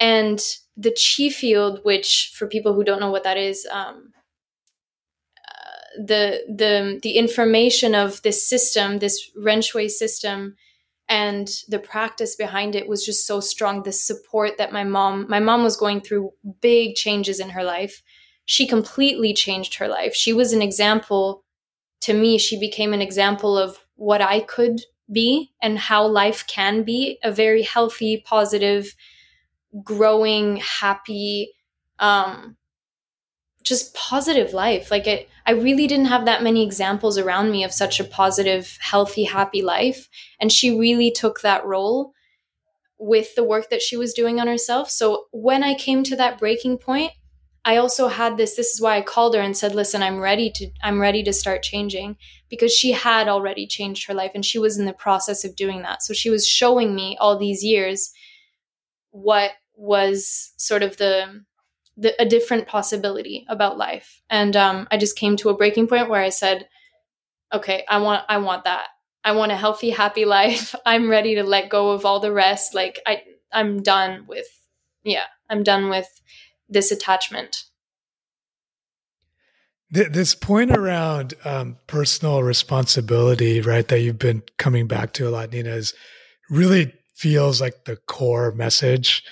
and the chi field, which for people who don't know what that is, um, the the the information of this system, this Ren Xue system, and the practice behind it was just so strong. The support that my mom, my mom was going through big changes in her life. She completely changed her life. She was an example to me. She became an example of what I could be and how life can be a very healthy, positive, growing, happy, um, just positive life. Like it, I really didn't have that many examples around me of such a positive, healthy, happy life. And she really took that role with the work that she was doing on herself. So when I came to that breaking point, I also had this this is why I called her and said, "Listen, I'm ready to I'm ready to start changing." Because she had already changed her life and she was in the process of doing that. So she was showing me all these years what was sort of the, the a different possibility about life. And um, i just came to a breaking point where i said okay i want i want that. I want a healthy happy life. I'm ready to let go of all the rest. Like i i'm done with yeah i'm done with this attachment. This point around um, personal responsibility right that you've been coming back to a lot nina is really feels like the core message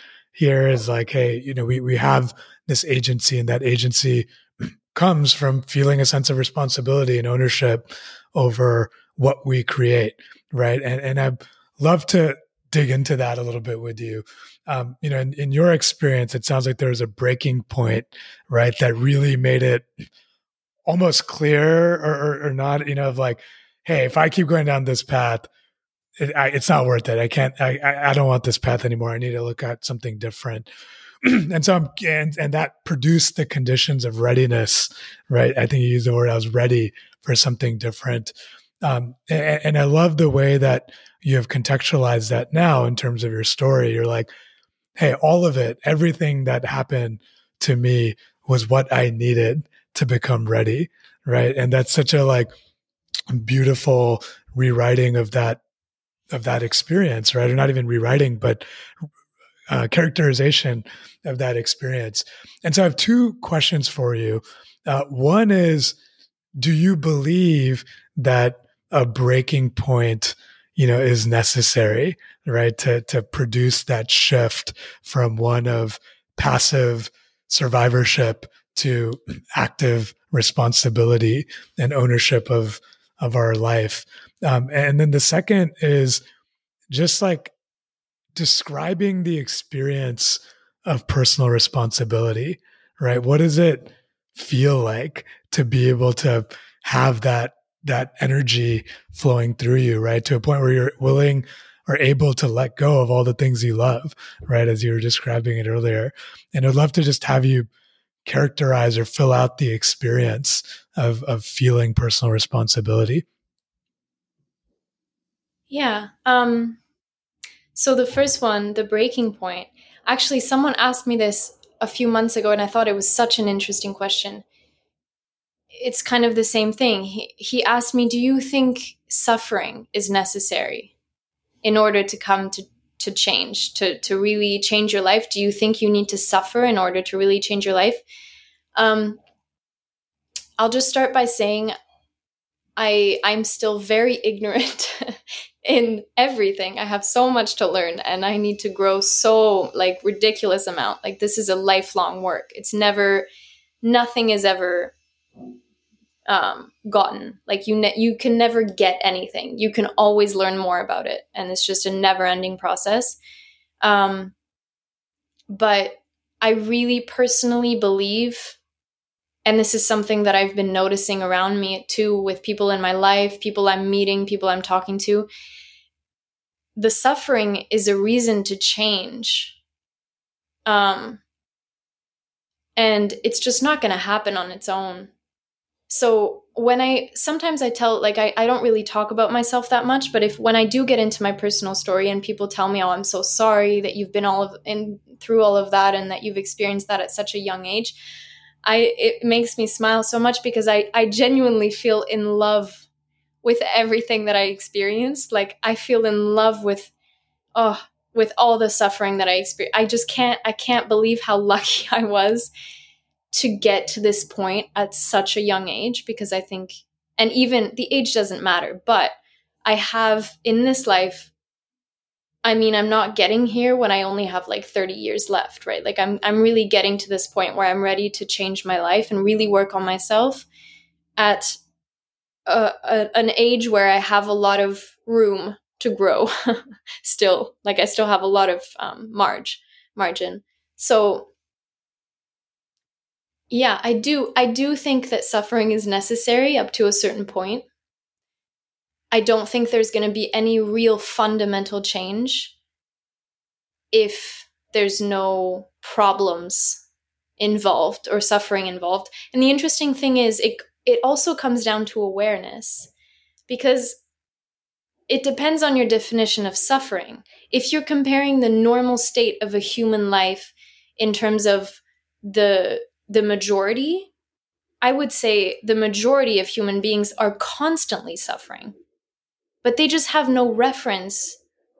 here is like, hey, you know, we, we have this agency and that agency comes from feeling a sense of responsibility and ownership over what we create. Right. And, and I'd love to dig into that a little bit with you. Um, you know, in, in your experience, it sounds like there was a breaking point, right, that really made it almost clear or, or, or not, you know, of like, hey, if I keep going down this path, it, I, it's not worth it. I can't. I, I don't want this path anymore. I need to look at something different. and so I'm, and, and that produced the conditions of readiness, right? I think you used the word. I was ready for something different. Um, and, and I love the way that you have contextualized that now in terms of your story. You're like, hey, all of it, everything that happened to me was what I needed to become ready, right? And that's such a like beautiful rewriting of that of that experience, right? Or not even rewriting, but uh, characterization of that experience. And so I have two questions for you. Uh, one is, do you believe that a breaking point, you know, is necessary, right? To, to produce that shift from one of passive survivorship to active responsibility and ownership of, of our life. Um, and then the second is just like describing the experience of personal responsibility, right? What does it feel like to be able to have that that energy flowing through you, right? To a point where you're willing or able to let go of all the things you love, right? As you were describing it earlier. And I'd love to just have you characterize or fill out the experience of, of feeling personal responsibility. Yeah. Um, so the first one, the breaking point, actually, someone asked me this a few months ago, and I thought it was such an interesting question. It's kind of the same thing. He, he asked me, Do you think suffering is necessary in order to come to, to change, to, to really change your life? Do you think you need to suffer in order to really change your life? Um, I'll just start by saying I I'm still very ignorant in everything. I have so much to learn and I need to grow so like ridiculous amount. Like this is a lifelong work. It's never nothing is ever um, gotten. Like you ne- you can never get anything. You can always learn more about it and it's just a never-ending process. Um, but I really personally believe and this is something that I've been noticing around me too with people in my life, people I'm meeting, people I'm talking to. The suffering is a reason to change. Um, and it's just not going to happen on its own. So when I sometimes I tell like I, I don't really talk about myself that much, but if when I do get into my personal story and people tell me, oh, I'm so sorry that you've been all of in through all of that and that you've experienced that at such a young age, I it makes me smile so much because I I genuinely feel in love with everything that I experienced. Like I feel in love with oh with all the suffering that I experienced. I just can't I can't believe how lucky I was to get to this point at such a young age because I think and even the age doesn't matter, but I have in this life I mean, I'm not getting here when I only have like 30 years left, right? Like I'm I'm really getting to this point where I'm ready to change my life and really work on myself at a, a, an age where I have a lot of room to grow still. Like I still have a lot of um, marge margin. So yeah, I do I do think that suffering is necessary up to a certain point. I don't think there's going to be any real fundamental change if there's no problems involved or suffering involved. And the interesting thing is it it also comes down to awareness because it depends on your definition of suffering. If you're comparing the normal state of a human life in terms of the the majority, I would say the majority of human beings are constantly suffering but they just have no reference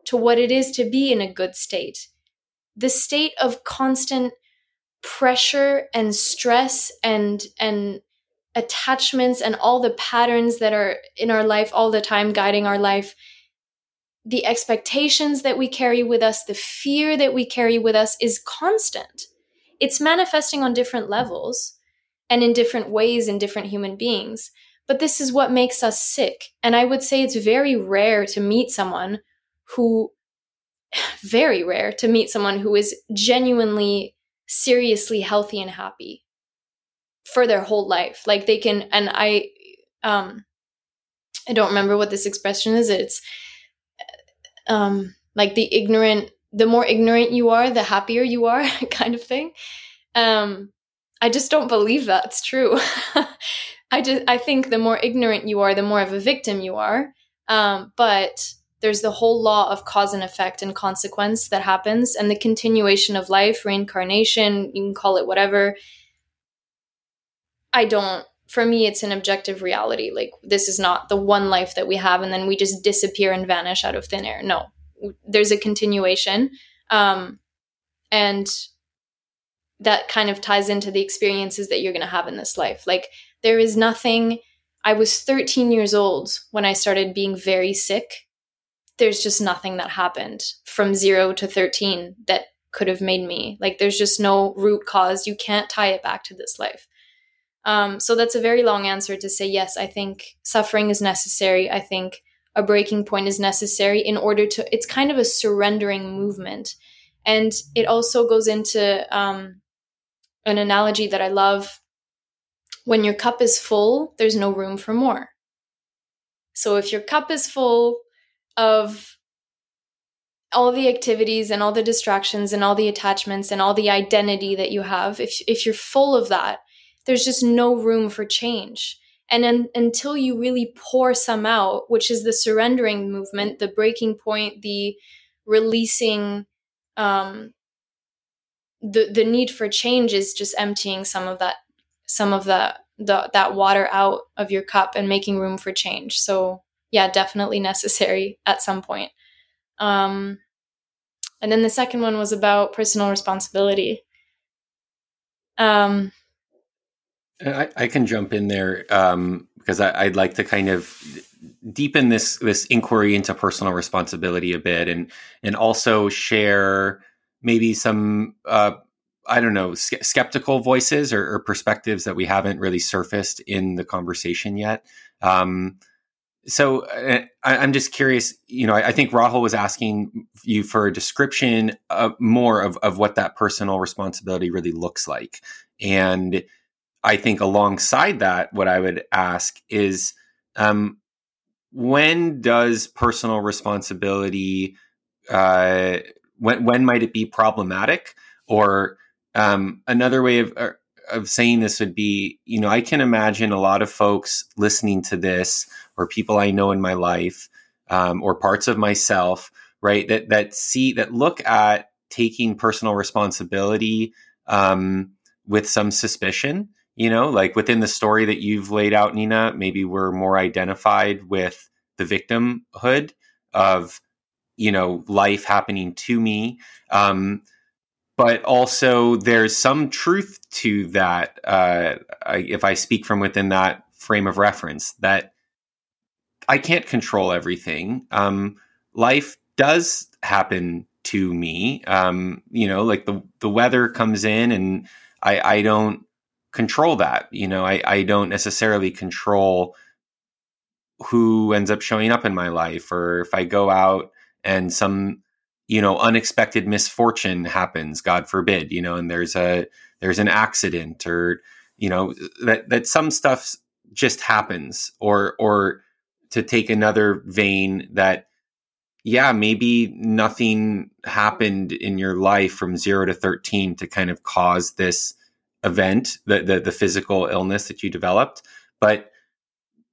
to what it is to be in a good state. The state of constant pressure and stress and and attachments and all the patterns that are in our life all the time guiding our life the expectations that we carry with us the fear that we carry with us is constant it's manifesting on different levels and in different ways in different human beings but this is what makes us sick. And I would say it's very rare to meet someone who, very rare to meet someone who is genuinely, seriously healthy and happy for their whole life. Like they can, and I, um, I don't remember what this expression is. It's, um, like the ignorant, the more ignorant you are, the happier you are, kind of thing. Um, I just don't believe that's true. I just I think the more ignorant you are, the more of a victim you are. Um, but there's the whole law of cause and effect and consequence that happens, and the continuation of life, reincarnation, you can call it whatever. I don't. For me, it's an objective reality. Like this is not the one life that we have, and then we just disappear and vanish out of thin air. No, there's a continuation, um, and that kind of ties into the experiences that you're going to have in this life. Like there is nothing. I was 13 years old when I started being very sick. There's just nothing that happened from zero to 13 that could have made me. Like, there's just no root cause. You can't tie it back to this life. Um, so that's a very long answer to say yes, I think suffering is necessary. I think a breaking point is necessary in order to, it's kind of a surrendering movement. And it also goes into um, an analogy that I love when your cup is full, there's no room for more. So if your cup is full of all the activities and all the distractions and all the attachments and all the identity that you have if if you're full of that there's just no room for change and then, until you really pour some out which is the surrendering movement the breaking point the releasing um the the need for change is just emptying some of that some of that the, that water out of your cup and making room for change so yeah definitely necessary at some point um, and then the second one was about personal responsibility. Um, I, I can jump in there um, because I, would like to kind of deepen this this inquiry into personal responsibility a bit, and and also share maybe some uh, I don't know skeptical voices or, or, perspectives that we haven't really surfaced in the conversation yet. Um, so uh, I, am just curious. You know, I, I, think Rahul was asking you for a description of more of, of what that personal responsibility really looks like, and I think alongside that, what I would ask is, um, when does personal responsibility, uh, when when might it be problematic, or um, another way of uh, of saying this would be, you know, I can imagine a lot of folks listening to this or people I know in my life um, or parts of myself, right? That that see that look at taking personal responsibility um, with some suspicion. You know, like within the story that you've laid out, Nina, maybe we're more identified with the victimhood of you know life happening to me. Um, but also there's some truth to that. Uh, if I speak from within that frame of reference, that I can't control everything. Um, life does happen to me. Um, you know, like the the weather comes in, and I, I don't control that. You know, I, I don't necessarily control who ends up showing up in my life, or if I go out and some you know unexpected misfortune happens god forbid you know and there's a there's an accident or you know that that some stuff just happens or or to take another vein that yeah maybe nothing happened in your life from 0 to 13 to kind of cause this event the the, the physical illness that you developed but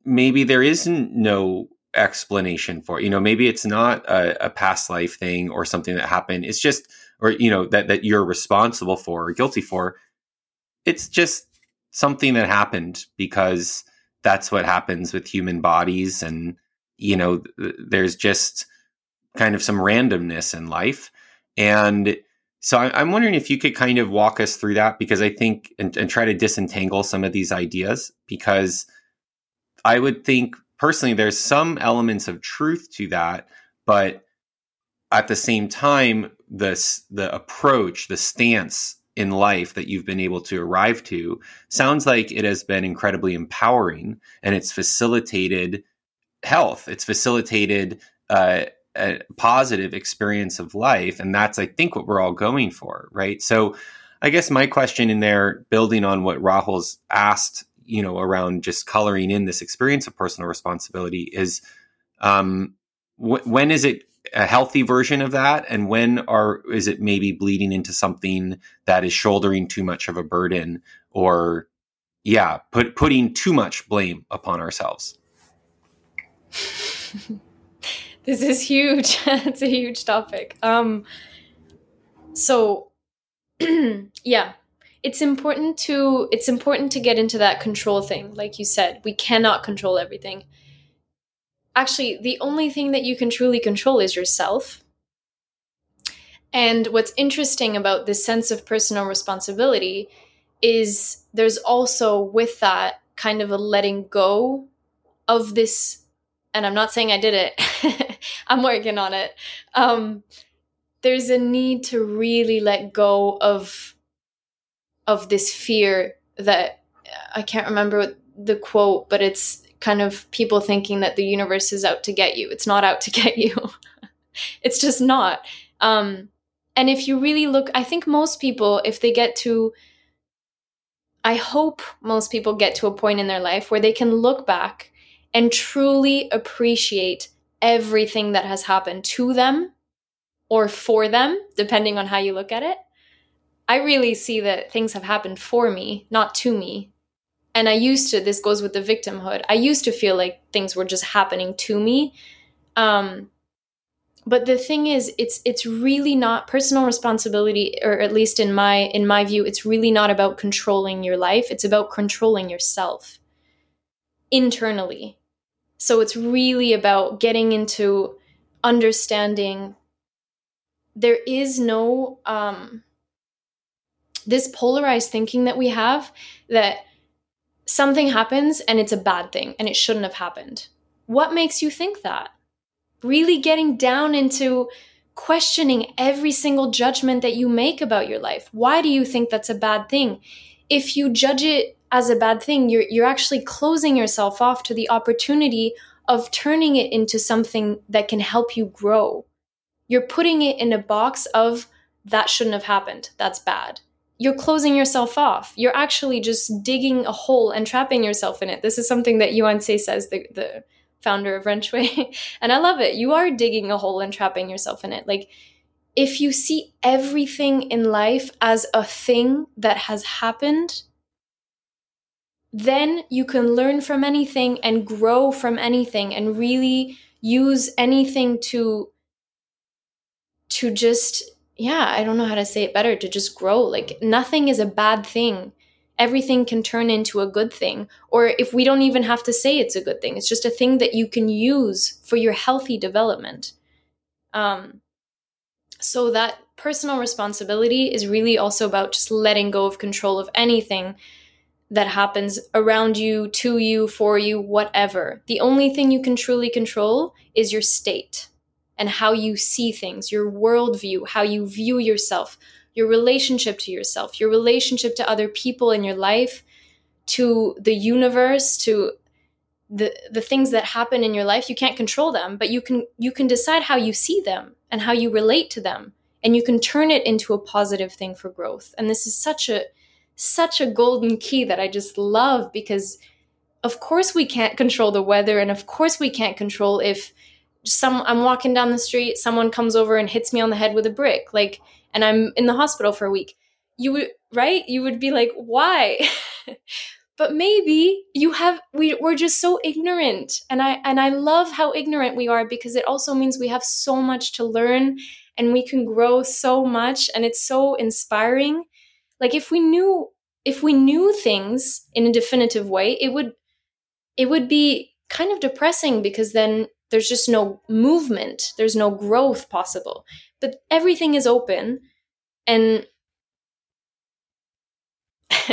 maybe there isn't no explanation for it. You know, maybe it's not a, a, past life thing or something that happened. It's just, or you know, that that you're responsible for or guilty for. It's just something that happened because that's what happens with human bodies, and you know, th- there's just kind of some randomness in life, and so I, am wondering if you could kind of walk us through that because I think and, and try to disentangle some of these ideas because I would think personally, there's some elements of truth to that, but at the same time, the the approach, the stance in life that you've been able to arrive to sounds like it has been incredibly empowering, and it's facilitated health. It's facilitated uh, a positive experience of life, and that's I think what we're all going for, right? So. I guess my question in there, building on what Rahul's asked you know around just coloring in this experience of personal responsibility is um, wh- when is it a healthy version of that? And when are is it maybe bleeding into something that is shouldering too much of a burden or yeah put putting too much blame upon ourselves? This is huge. It's a huge topic. Um so yeah it's important to it's important to get into that control thing like you said. We cannot control everything. Actually the only thing that you can truly control is yourself. And what's interesting about this sense of personal responsibility is there's also with that kind of a letting go of this and i'm not saying i did it. I'm working on it. Um, there's a need to really let go of of this fear that I can't remember the quote, but it's kind of people thinking that the universe is out to get you. It's not out to get you. it's just not. Um, and if you really look, I think most people, if they get to, I hope most people get to a point in their life where they can look back and truly appreciate everything that has happened to them or for them, depending on how you look at it. I really see that things have happened for me, not to me. And I used to, this goes with the victimhood, I used to feel like things were just happening to me. Um, but the thing is it's it's really not personal responsibility or at least in my in my view it's really not about controlling your life it's about controlling yourself internally so it's really about getting into understanding there is no um this polarized thinking that we have that something happens and it's a bad thing and it shouldn't have happened what makes you think that really getting down into questioning every single judgment that you make about your life. Why do you think that's a bad thing? If you judge it as a bad thing, you're you're actually closing yourself off to the opportunity of turning it into something that can help you grow. You're putting it in a box of that shouldn't have happened. That's bad. You're closing yourself off. You're actually just digging a hole and trapping yourself in it. This is something that Yuan Tse says the, the founder of Ren Xue. and I love it. You are digging a hole and trapping yourself in it. Like, if you see everything in life as a thing that has happened, then you can learn from anything and grow from anything and really use anything to to just yeah i don't know how to say it better to just grow like nothing is a bad thing everything can turn into a good thing. Or if we don't even have to say it's a good thing, it's just a thing that you can use for your healthy development. Um, so that personal responsibility is really also about just letting go of control of anything that happens around you, to you, for you, whatever. The only thing you can truly control is your state and how you see things, your worldview, how you view yourself, your relationship to yourself, your relationship to other people in your life, to the universe, to the the things that happen in your life. You can't control them, but you can you can decide how you see them and how you relate to them, and you can turn it into a positive thing for growth. And this is such a such a golden key that I just love because of course we can't control the weather and of course we can't control if some I'm walking down the street, someone comes over and hits me on the head with a brick. Like and I'm in the hospital for a week, you would, right? You would be like, why? but maybe you have we we're just so ignorant and i and i love how ignorant we are because it also means we have so much to learn and we can grow so much and it's so inspiring like if we knew if we knew things in a definitive way it would it would be kind of depressing because then there's just no movement. There's no growth possible. But everything is open. And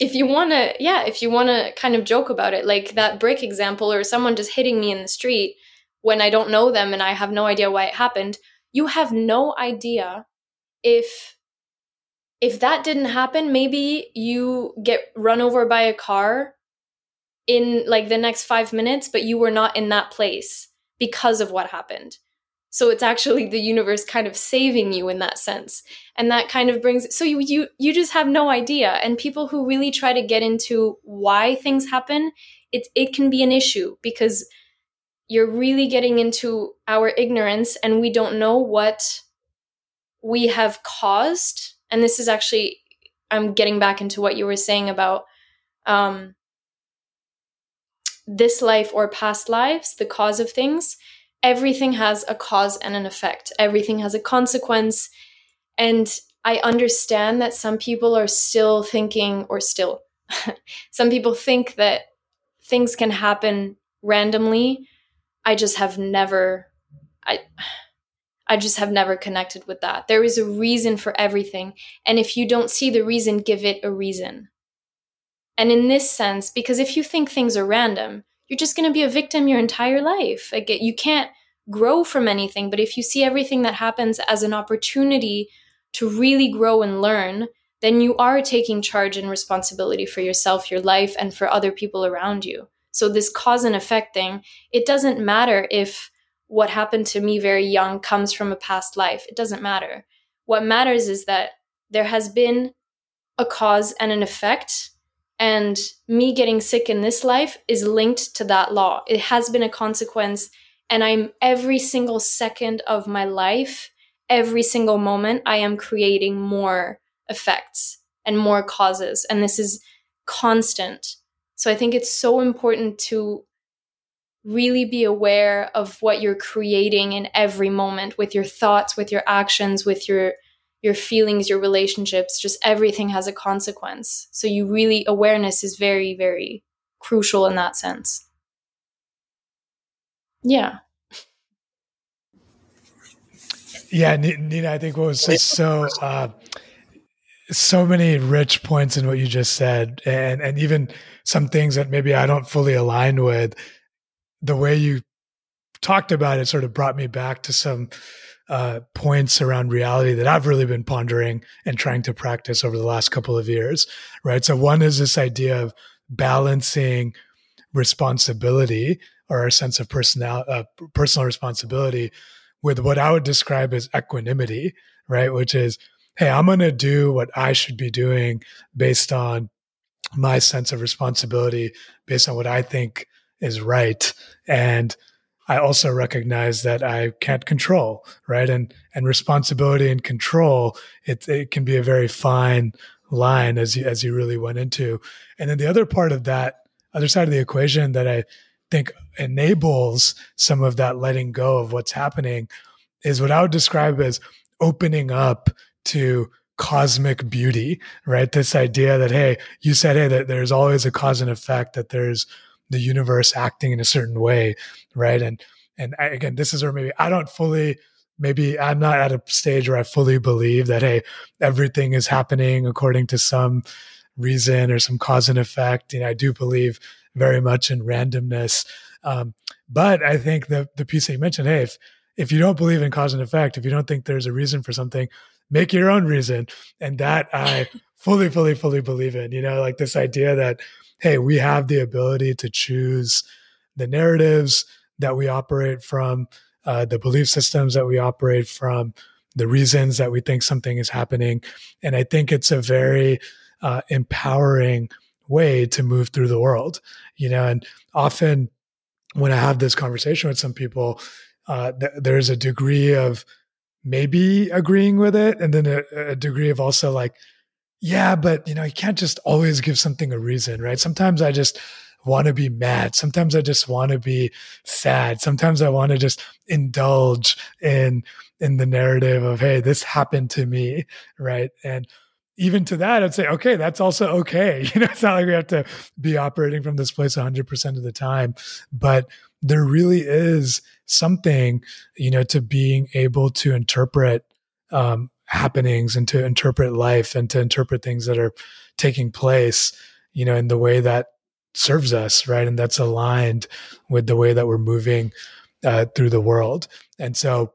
if you want to yeah if you want to kind of joke about it like that brick example or someone just hitting me in the street when i don't know them and i have no idea why it happened you have no idea if if that didn't happen maybe you get run over by a car in like the next 5 minutes but you were not in that place because of what happened. So it's actually the universe kind of saving you in that sense. And that kind of brings so you you you just have no idea. And people who really try to get into why things happen it it can be an issue because you're really getting into our ignorance and we don't know what we have caused. And this is actually i'm getting back into what you were saying about um this life or past lives the cause of things everything has a cause and an effect, everything has a consequence. And I understand that some people are still thinking, or still, some people think that things can happen randomly. I just have never, I, I just have never connected with that. There is a reason for everything. And if you don't see the reason, give it a reason. And in this sense, because if you think things are random, you're just going to be a victim your entire life. Like you can't grow from anything, but if you see everything that happens as an opportunity to really grow and learn, then you are taking charge and responsibility for yourself, your life, and for other people around you. So, this cause and effect thing, it doesn't matter if what happened to me very young comes from a past life. It doesn't matter. What matters is that there has been a cause and an effect and me getting sick in this life is linked to that law. It has been a consequence. And I'm every single second of my life, every single moment I am creating more effects and more causes. And this is constant. So I think it's so important to really be aware of what you're creating in every moment with your thoughts, with your actions, with your your feelings, your relationships, just everything has a consequence. So you really awareness is very very crucial in that sense. Yeah. Yeah, Nina, I think what was just so uh, so many rich points in what you just said, and and even some things that maybe I don't fully align with. The way you talked about it sort of brought me back to some uh, points around reality that I've really been pondering and trying to practice over the last couple of years. Right. So one is this idea of balancing responsibility or our sense of personal uh, personal responsibility with what I would describe as equanimity, right? Which is hey, I'm going to do what I should be doing based on my sense of responsibility, based on what I think is right. And I also recognize that I can't control, right? And and responsibility and control, it it can be a very fine line as you as you really went into. And then the other part of that other side of the equation that I think enables some of that letting go of what's happening is what I would describe as opening up to cosmic beauty, right? This idea that, hey, you said, hey, that there's always a cause and effect, that there's the universe acting in a certain way, right? And and again, this is where maybe I don't fully, maybe I'm not at a stage where I fully believe that, hey, everything is happening according to some reason or some cause and effect. And I do believe very much in randomness. Um, but I think the the piece that you mentioned, hey, if if you don't believe in cause and effect, if you don't think there's a reason for something, make your own reason. And that I fully, fully, fully believe in, you know, like this idea that, hey, we have the ability to choose the narratives that we operate from, uh, the belief systems that we operate from, the reasons that we think something is happening. And I think it's a very uh, empowering way to move through the world, you know, and often when I have this conversation with some people, uh, th- there's a degree of maybe agreeing with it and then a, a, degree of also like yeah but you know you can't just always give something a reason right? Sometimes i just want to be mad. Sometimes i just want to be sad. Sometimes i want to just indulge in in the narrative of hey this happened to me right? And even to that i'd say okay that's also okay. You know it's not like we have to be operating from this place 100% of the time but there really is something, you know, to being able to interpret um, happenings and to interpret life and to interpret things that are taking place, you know, in the way that serves us, right? And that's aligned with the way that we're moving uh, through the world. And so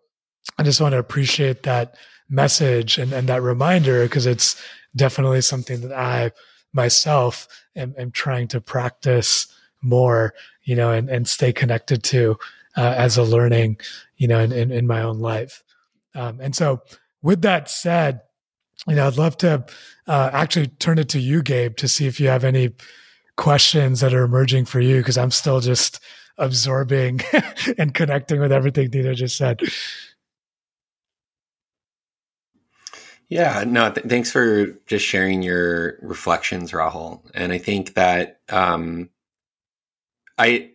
I just want to appreciate that message and, and that reminder because it's definitely something that I myself am, am trying to practice more you know, and, and stay connected to uh, as a learning, you know, in, in, in my own life. Um, and so with that said, you know, I'd love to uh, actually turn it to you, Gabe, to see if you have any questions that are emerging for you, because I'm still just absorbing and connecting with everything Nina just said. Yeah, no, th- thanks for just sharing your reflections, Rahul. And I think that um, I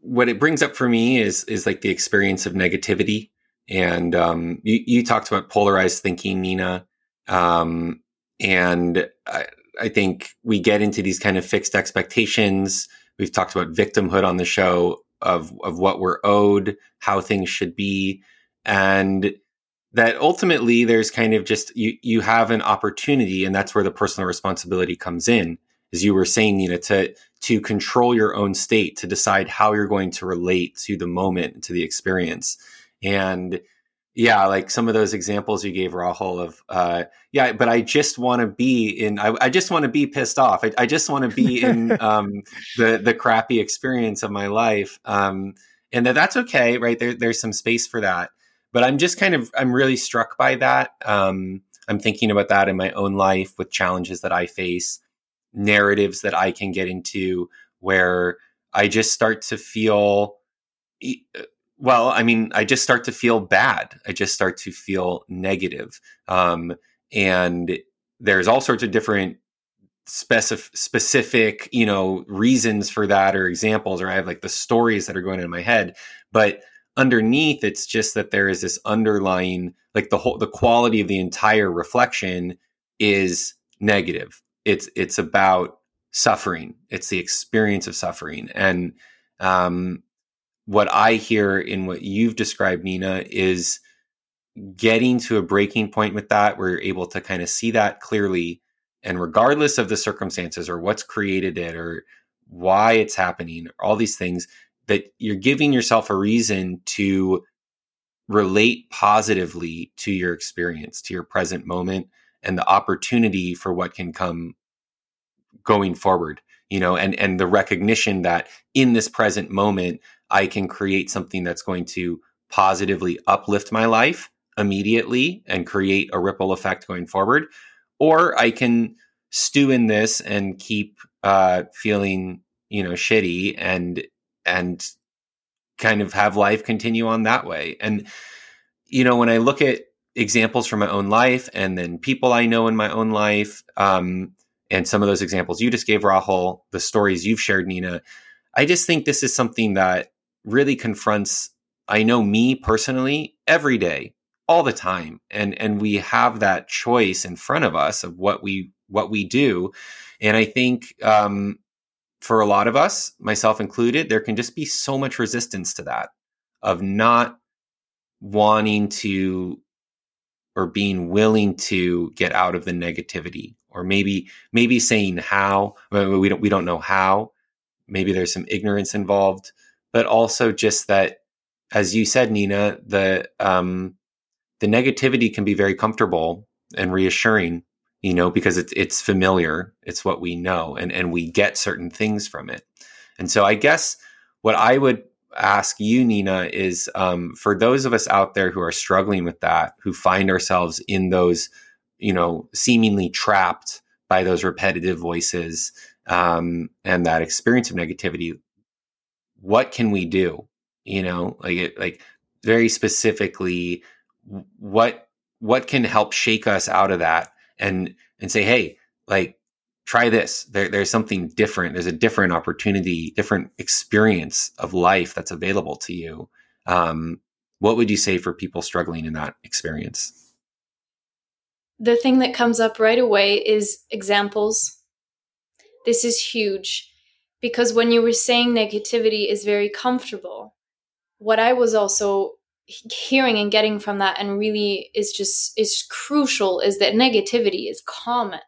what it brings up for me is is like the experience of negativity and um, you, you talked about polarized thinking nina. Um, and I, I, think we get into these kind of fixed expectations. We've talked about victimhood on the show of of what we're owed how things should be. And that ultimately there's kind of just you you have an opportunity and that's where the personal responsibility comes in. As you were saying nina to to control your own state, to decide how you're going to relate to the moment, to the experience. And yeah, like some of those examples you gave, Rahul, of uh, yeah, but I just want to be in. I, I just want to be pissed off. I, I just want to be in um, the the crappy experience of my life, um, and that that's okay, right? There, there's some space for that. But I'm just kind of I'm really struck by that. Um, I'm thinking about that in my own life with challenges that I face, narratives that I can get into where I just start to feel well, I mean, I just start to feel bad. I just start to feel negative. Um, and there's all sorts of different specific, specific, you know, reasons for that or examples, or I have like the stories that are going in my head. But underneath, it's just that there is this underlying, like the whole, the quality of the entire reflection is negative. It's, it's about suffering. It's the experience of suffering. And, um, what I hear in what you've described, Nina, is getting to a breaking point with that where you're able to kind of see that clearly. And regardless of the circumstances or what's created it or why it's happening, all these things, that you're giving yourself a reason to relate positively to your experience, to your present moment, and the opportunity for what can come going forward you know and and the recognition that in this present moment i can create something that's going to positively uplift my life immediately and create a ripple effect going forward or i can stew in this and keep uh feeling you know shitty and and kind of have life continue on that way. And you know when i look at examples from my own life and then people i know in my own life um and some of those examples you just gave, Rahul, the stories you've shared, Nina, I just think this is something that really confronts, I know me personally, every day, all the time. And and we have that choice in front of us of what we what we do. And I think um, for a lot of us, myself included, there can just be so much resistance to that of not wanting to or being willing to get out of the negativity or maybe maybe saying how we don't we don't know how maybe there's some ignorance involved but also just that as you said nina the um the negativity can be very comfortable and reassuring you know because it's it's familiar it's what we know and and we get certain things from it. And so i guess what i would ask you nina is um, for those of us out there who are struggling with that who find ourselves in those you know, seemingly trapped by those repetitive voices um, and that experience of negativity, what can we do? You know, like it, like very specifically, what what can help shake us out of that and and say, hey, like try this. There, there's something different. There's a different opportunity, different experience of life that's available to you. Um, what would you say for people struggling in that experience? the thing that comes up right away is examples. This is huge because when you were saying negativity is very comfortable, what I was also hearing and getting from that and really is just is crucial is that negativity is common.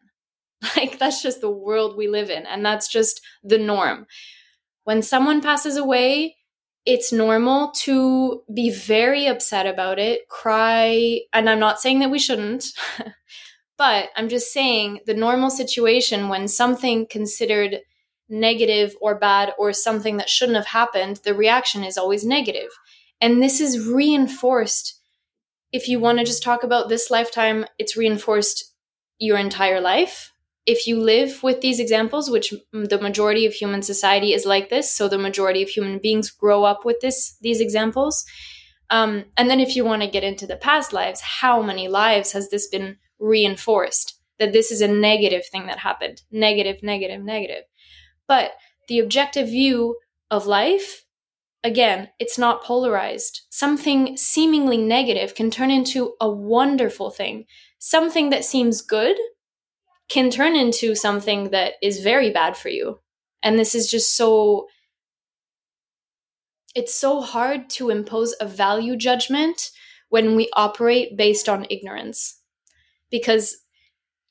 Like that's just the world we live in and that's just the norm. When someone passes away, it's normal to be very upset about it, cry, and I'm not saying that we shouldn't, but I'm just saying the normal situation when something considered negative or bad or something that shouldn't have happened, the reaction is always negative. And this is reinforced. If you want to just talk about this lifetime, it's reinforced your entire life if you live with these examples, which the majority of human society is like this, so the majority of human beings grow up with this these examples. Um, and then if you want to get into the past lives, how many lives has this been reinforced that this is a negative thing that happened? Negative, negative, negative. But the objective view of life, again, it's not polarized. Something seemingly negative can turn into a wonderful thing. Something that seems good can turn into something that is very bad for you. And this is just so it's so hard to impose a value judgment when we operate based on ignorance because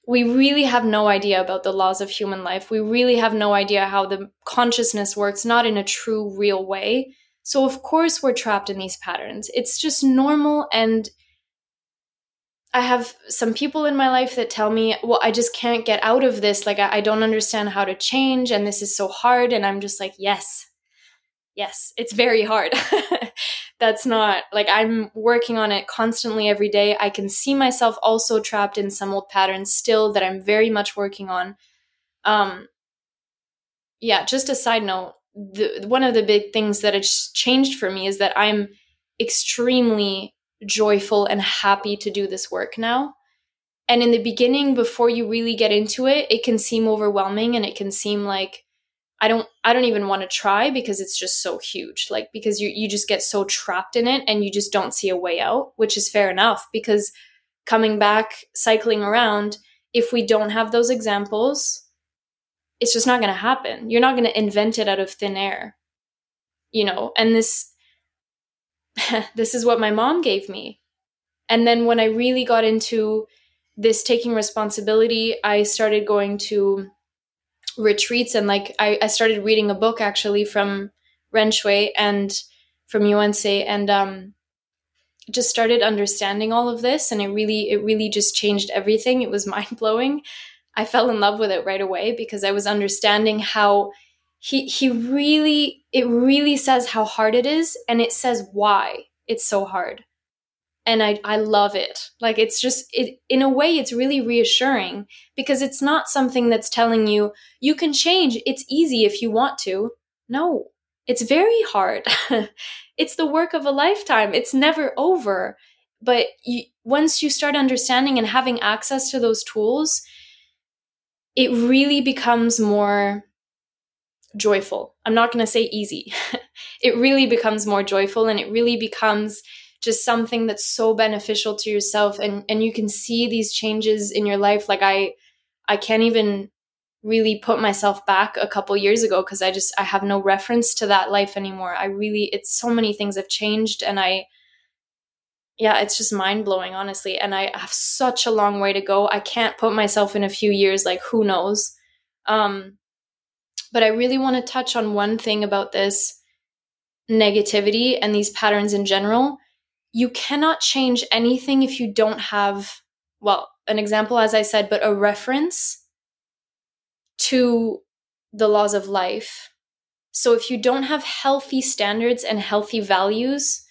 we really have no idea about the laws of human life. We really have no idea how the consciousness works, not in a true, real way. So, of course, we're trapped in these patterns. It's just normal and I have some people in my life that tell me, well, I just can't get out of this. Like, I, I, don't understand how to change, and this is so hard. And I'm just like, yes, yes, it's very hard. That's not like I'm working on it constantly every day. I can see myself also trapped in some old patterns still that I'm very much working on. Um, yeah, just a side note, the, one of the big things that has changed for me is that I'm extremely joyful and happy to do this work now. And in the beginning, before you really get into it, it can seem overwhelming and it can seem like I don't I don't even want to try because it's just so huge. Like because you you just get so trapped in it and you just don't see a way out, which is fair enough because coming back cycling around, if we don't have those examples, it's just not going to happen. You're not going to invent it out of thin air. You know, and this this is what my mom gave me. And then when I really got into this taking responsibility, I started going to retreats and like I, I started reading a book actually from Ren Xue and from Yuan-sei and um just started understanding all of this and it really it really just changed everything. It was mind blowing. I fell in love with it right away because I was understanding how he he really it really says how hard it is and it says why it's so hard and i i love it. Like it's just it in a way it's really reassuring because it's not something that's telling you you can change. It's easy if you want to. No it's very hard. It's the work of a lifetime. It's never over. But you, once you start understanding and having access to those tools it really becomes more joyful. I'm not going to say easy. it really becomes more joyful and it really becomes just something that's so beneficial to yourself and and you can see these changes in your life like I I can't even really put myself back a couple years ago because I just I have no reference to that life anymore. I really it's so many things have changed and I yeah, it's just mind blowing, honestly. And I have such a long way to go. I can't put myself in a few years, like, who knows? Um, but I really want to touch on one thing about this negativity and these patterns in general. You cannot change anything if you don't have, well, an example, as I said, but a reference to the laws of life. So if you don't have healthy standards and healthy values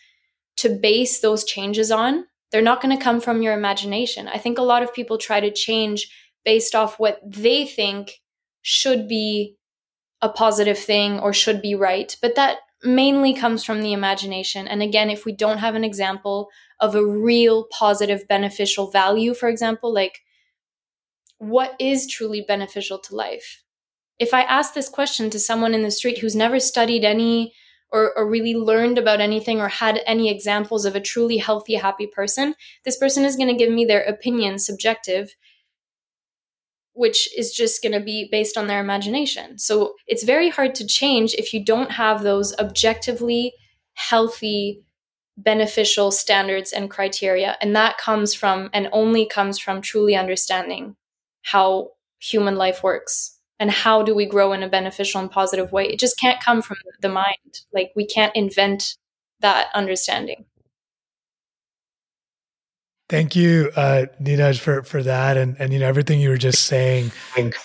to base those changes on, they're not going to come from your imagination. I think a lot of people try to change based off what they think should be a positive thing or should be right, but that mainly comes from the imagination. And again, if we don't have an example of a real positive, beneficial value, for example, like what is truly beneficial to life? If I ask this question to someone in the street who's never studied any or, or really learned about anything or had any examples of a truly healthy, happy person, this person is going to give me their opinion, subjective, which is just going to be based on their imagination. So it's very hard to change if you don't have those objectively healthy, beneficial standards and criteria. And that comes from and only comes from truly understanding how human life works and how do we grow in a beneficial and positive way. It just can't come from the mind. Like we can't invent that understanding. Thank you, uh, for for that, and and you know everything you were just saying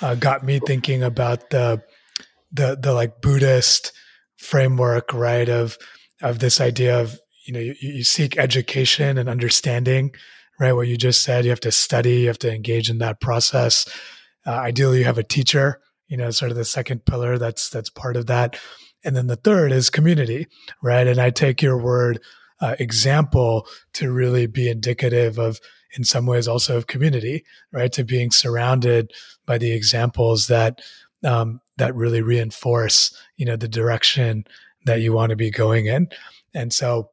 uh, got me thinking about the the the like Buddhist framework, right? Of of this idea of you know you, you seek education and understanding, right? What you just said, you have to study, you have to engage in that process. Uh, ideally, you have a teacher, you know, sort of the second pillar that's that's part of that, and then the third is community, right? And I take your word uh, example to really be indicative of in some ways also of community right? To being surrounded by the examples that um, that really reinforce you know the direction that you want to be going in. And so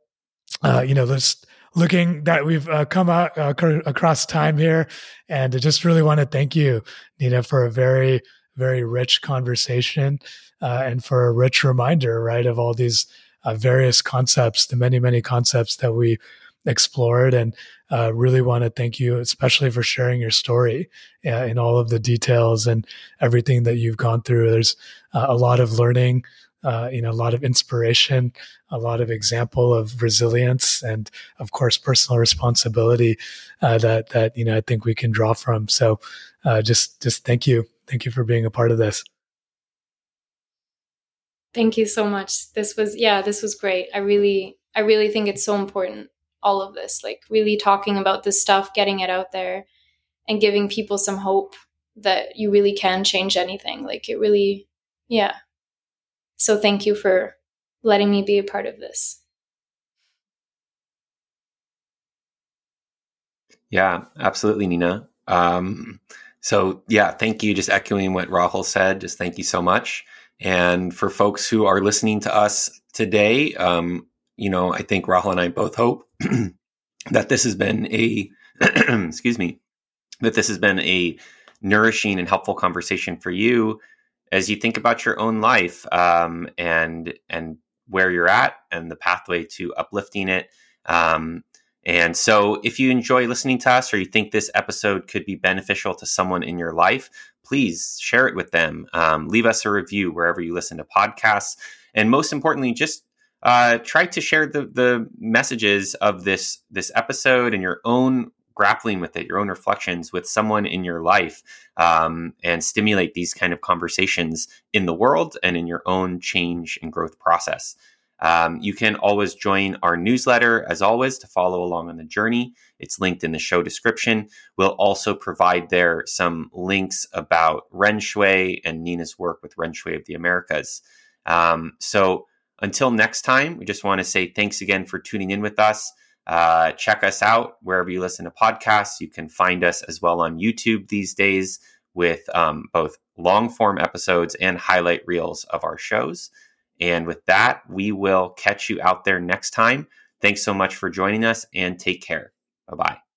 uh, you know let's looking that we've uh, come out uh, across time here and I just really want to thank you nina for a very very rich conversation uh, and for a rich reminder right of all these uh, various concepts, the many, many concepts that we explored. And uh, really want to thank you, especially for sharing your story uh, in all of the details and everything that you've gone through. There's uh, a lot of learning. Uh, you know, a lot of inspiration, a lot of example of resilience, and of course, personal responsibility uh, that that you know I think we can draw from. So, just just thank you, thank you for being a part of this. Thank you so much. This was yeah, this was great. I really I really think it's so important all of this, like really talking about this stuff, getting it out there and giving people some hope that you really can change anything. Like it really yeah. So thank you for letting me be a part of this. Yeah, absolutely, Nina. Um, so, yeah, thank you. Just echoing what Rahul said, just thank you so much. And for folks who are listening to us today, um, you know, I think Rahul and I both hope that this has been a, excuse me, that this has been a nourishing and helpful conversation for you as you think about your own life um, and and where you're at and the pathway to uplifting it. Um, and so, if you enjoy listening to us or you think this episode could be beneficial to someone in your life, please share it with them. Um, leave us a review wherever you listen to podcasts. And most importantly, just uh, try to share the, the messages of this, this episode and your own grappling with it, your own reflections with someone in your life, um, and stimulate these kind of conversations in the world and in your own change and growth process. Um, you can always join our newsletter, as always, to follow along on the journey. It's linked in the show description. We'll also provide there some links about Ren Xue and Nina's work with Ren Xue of the Americas. Um, so until next time, we just want to say thanks again for tuning in with us. Uh, check us out wherever you listen to podcasts. You can find us as well on YouTube these days with um, both long form episodes and highlight reels of our shows. And with that, we will catch you out there next time. Thanks so much for joining us and take care. Bye bye.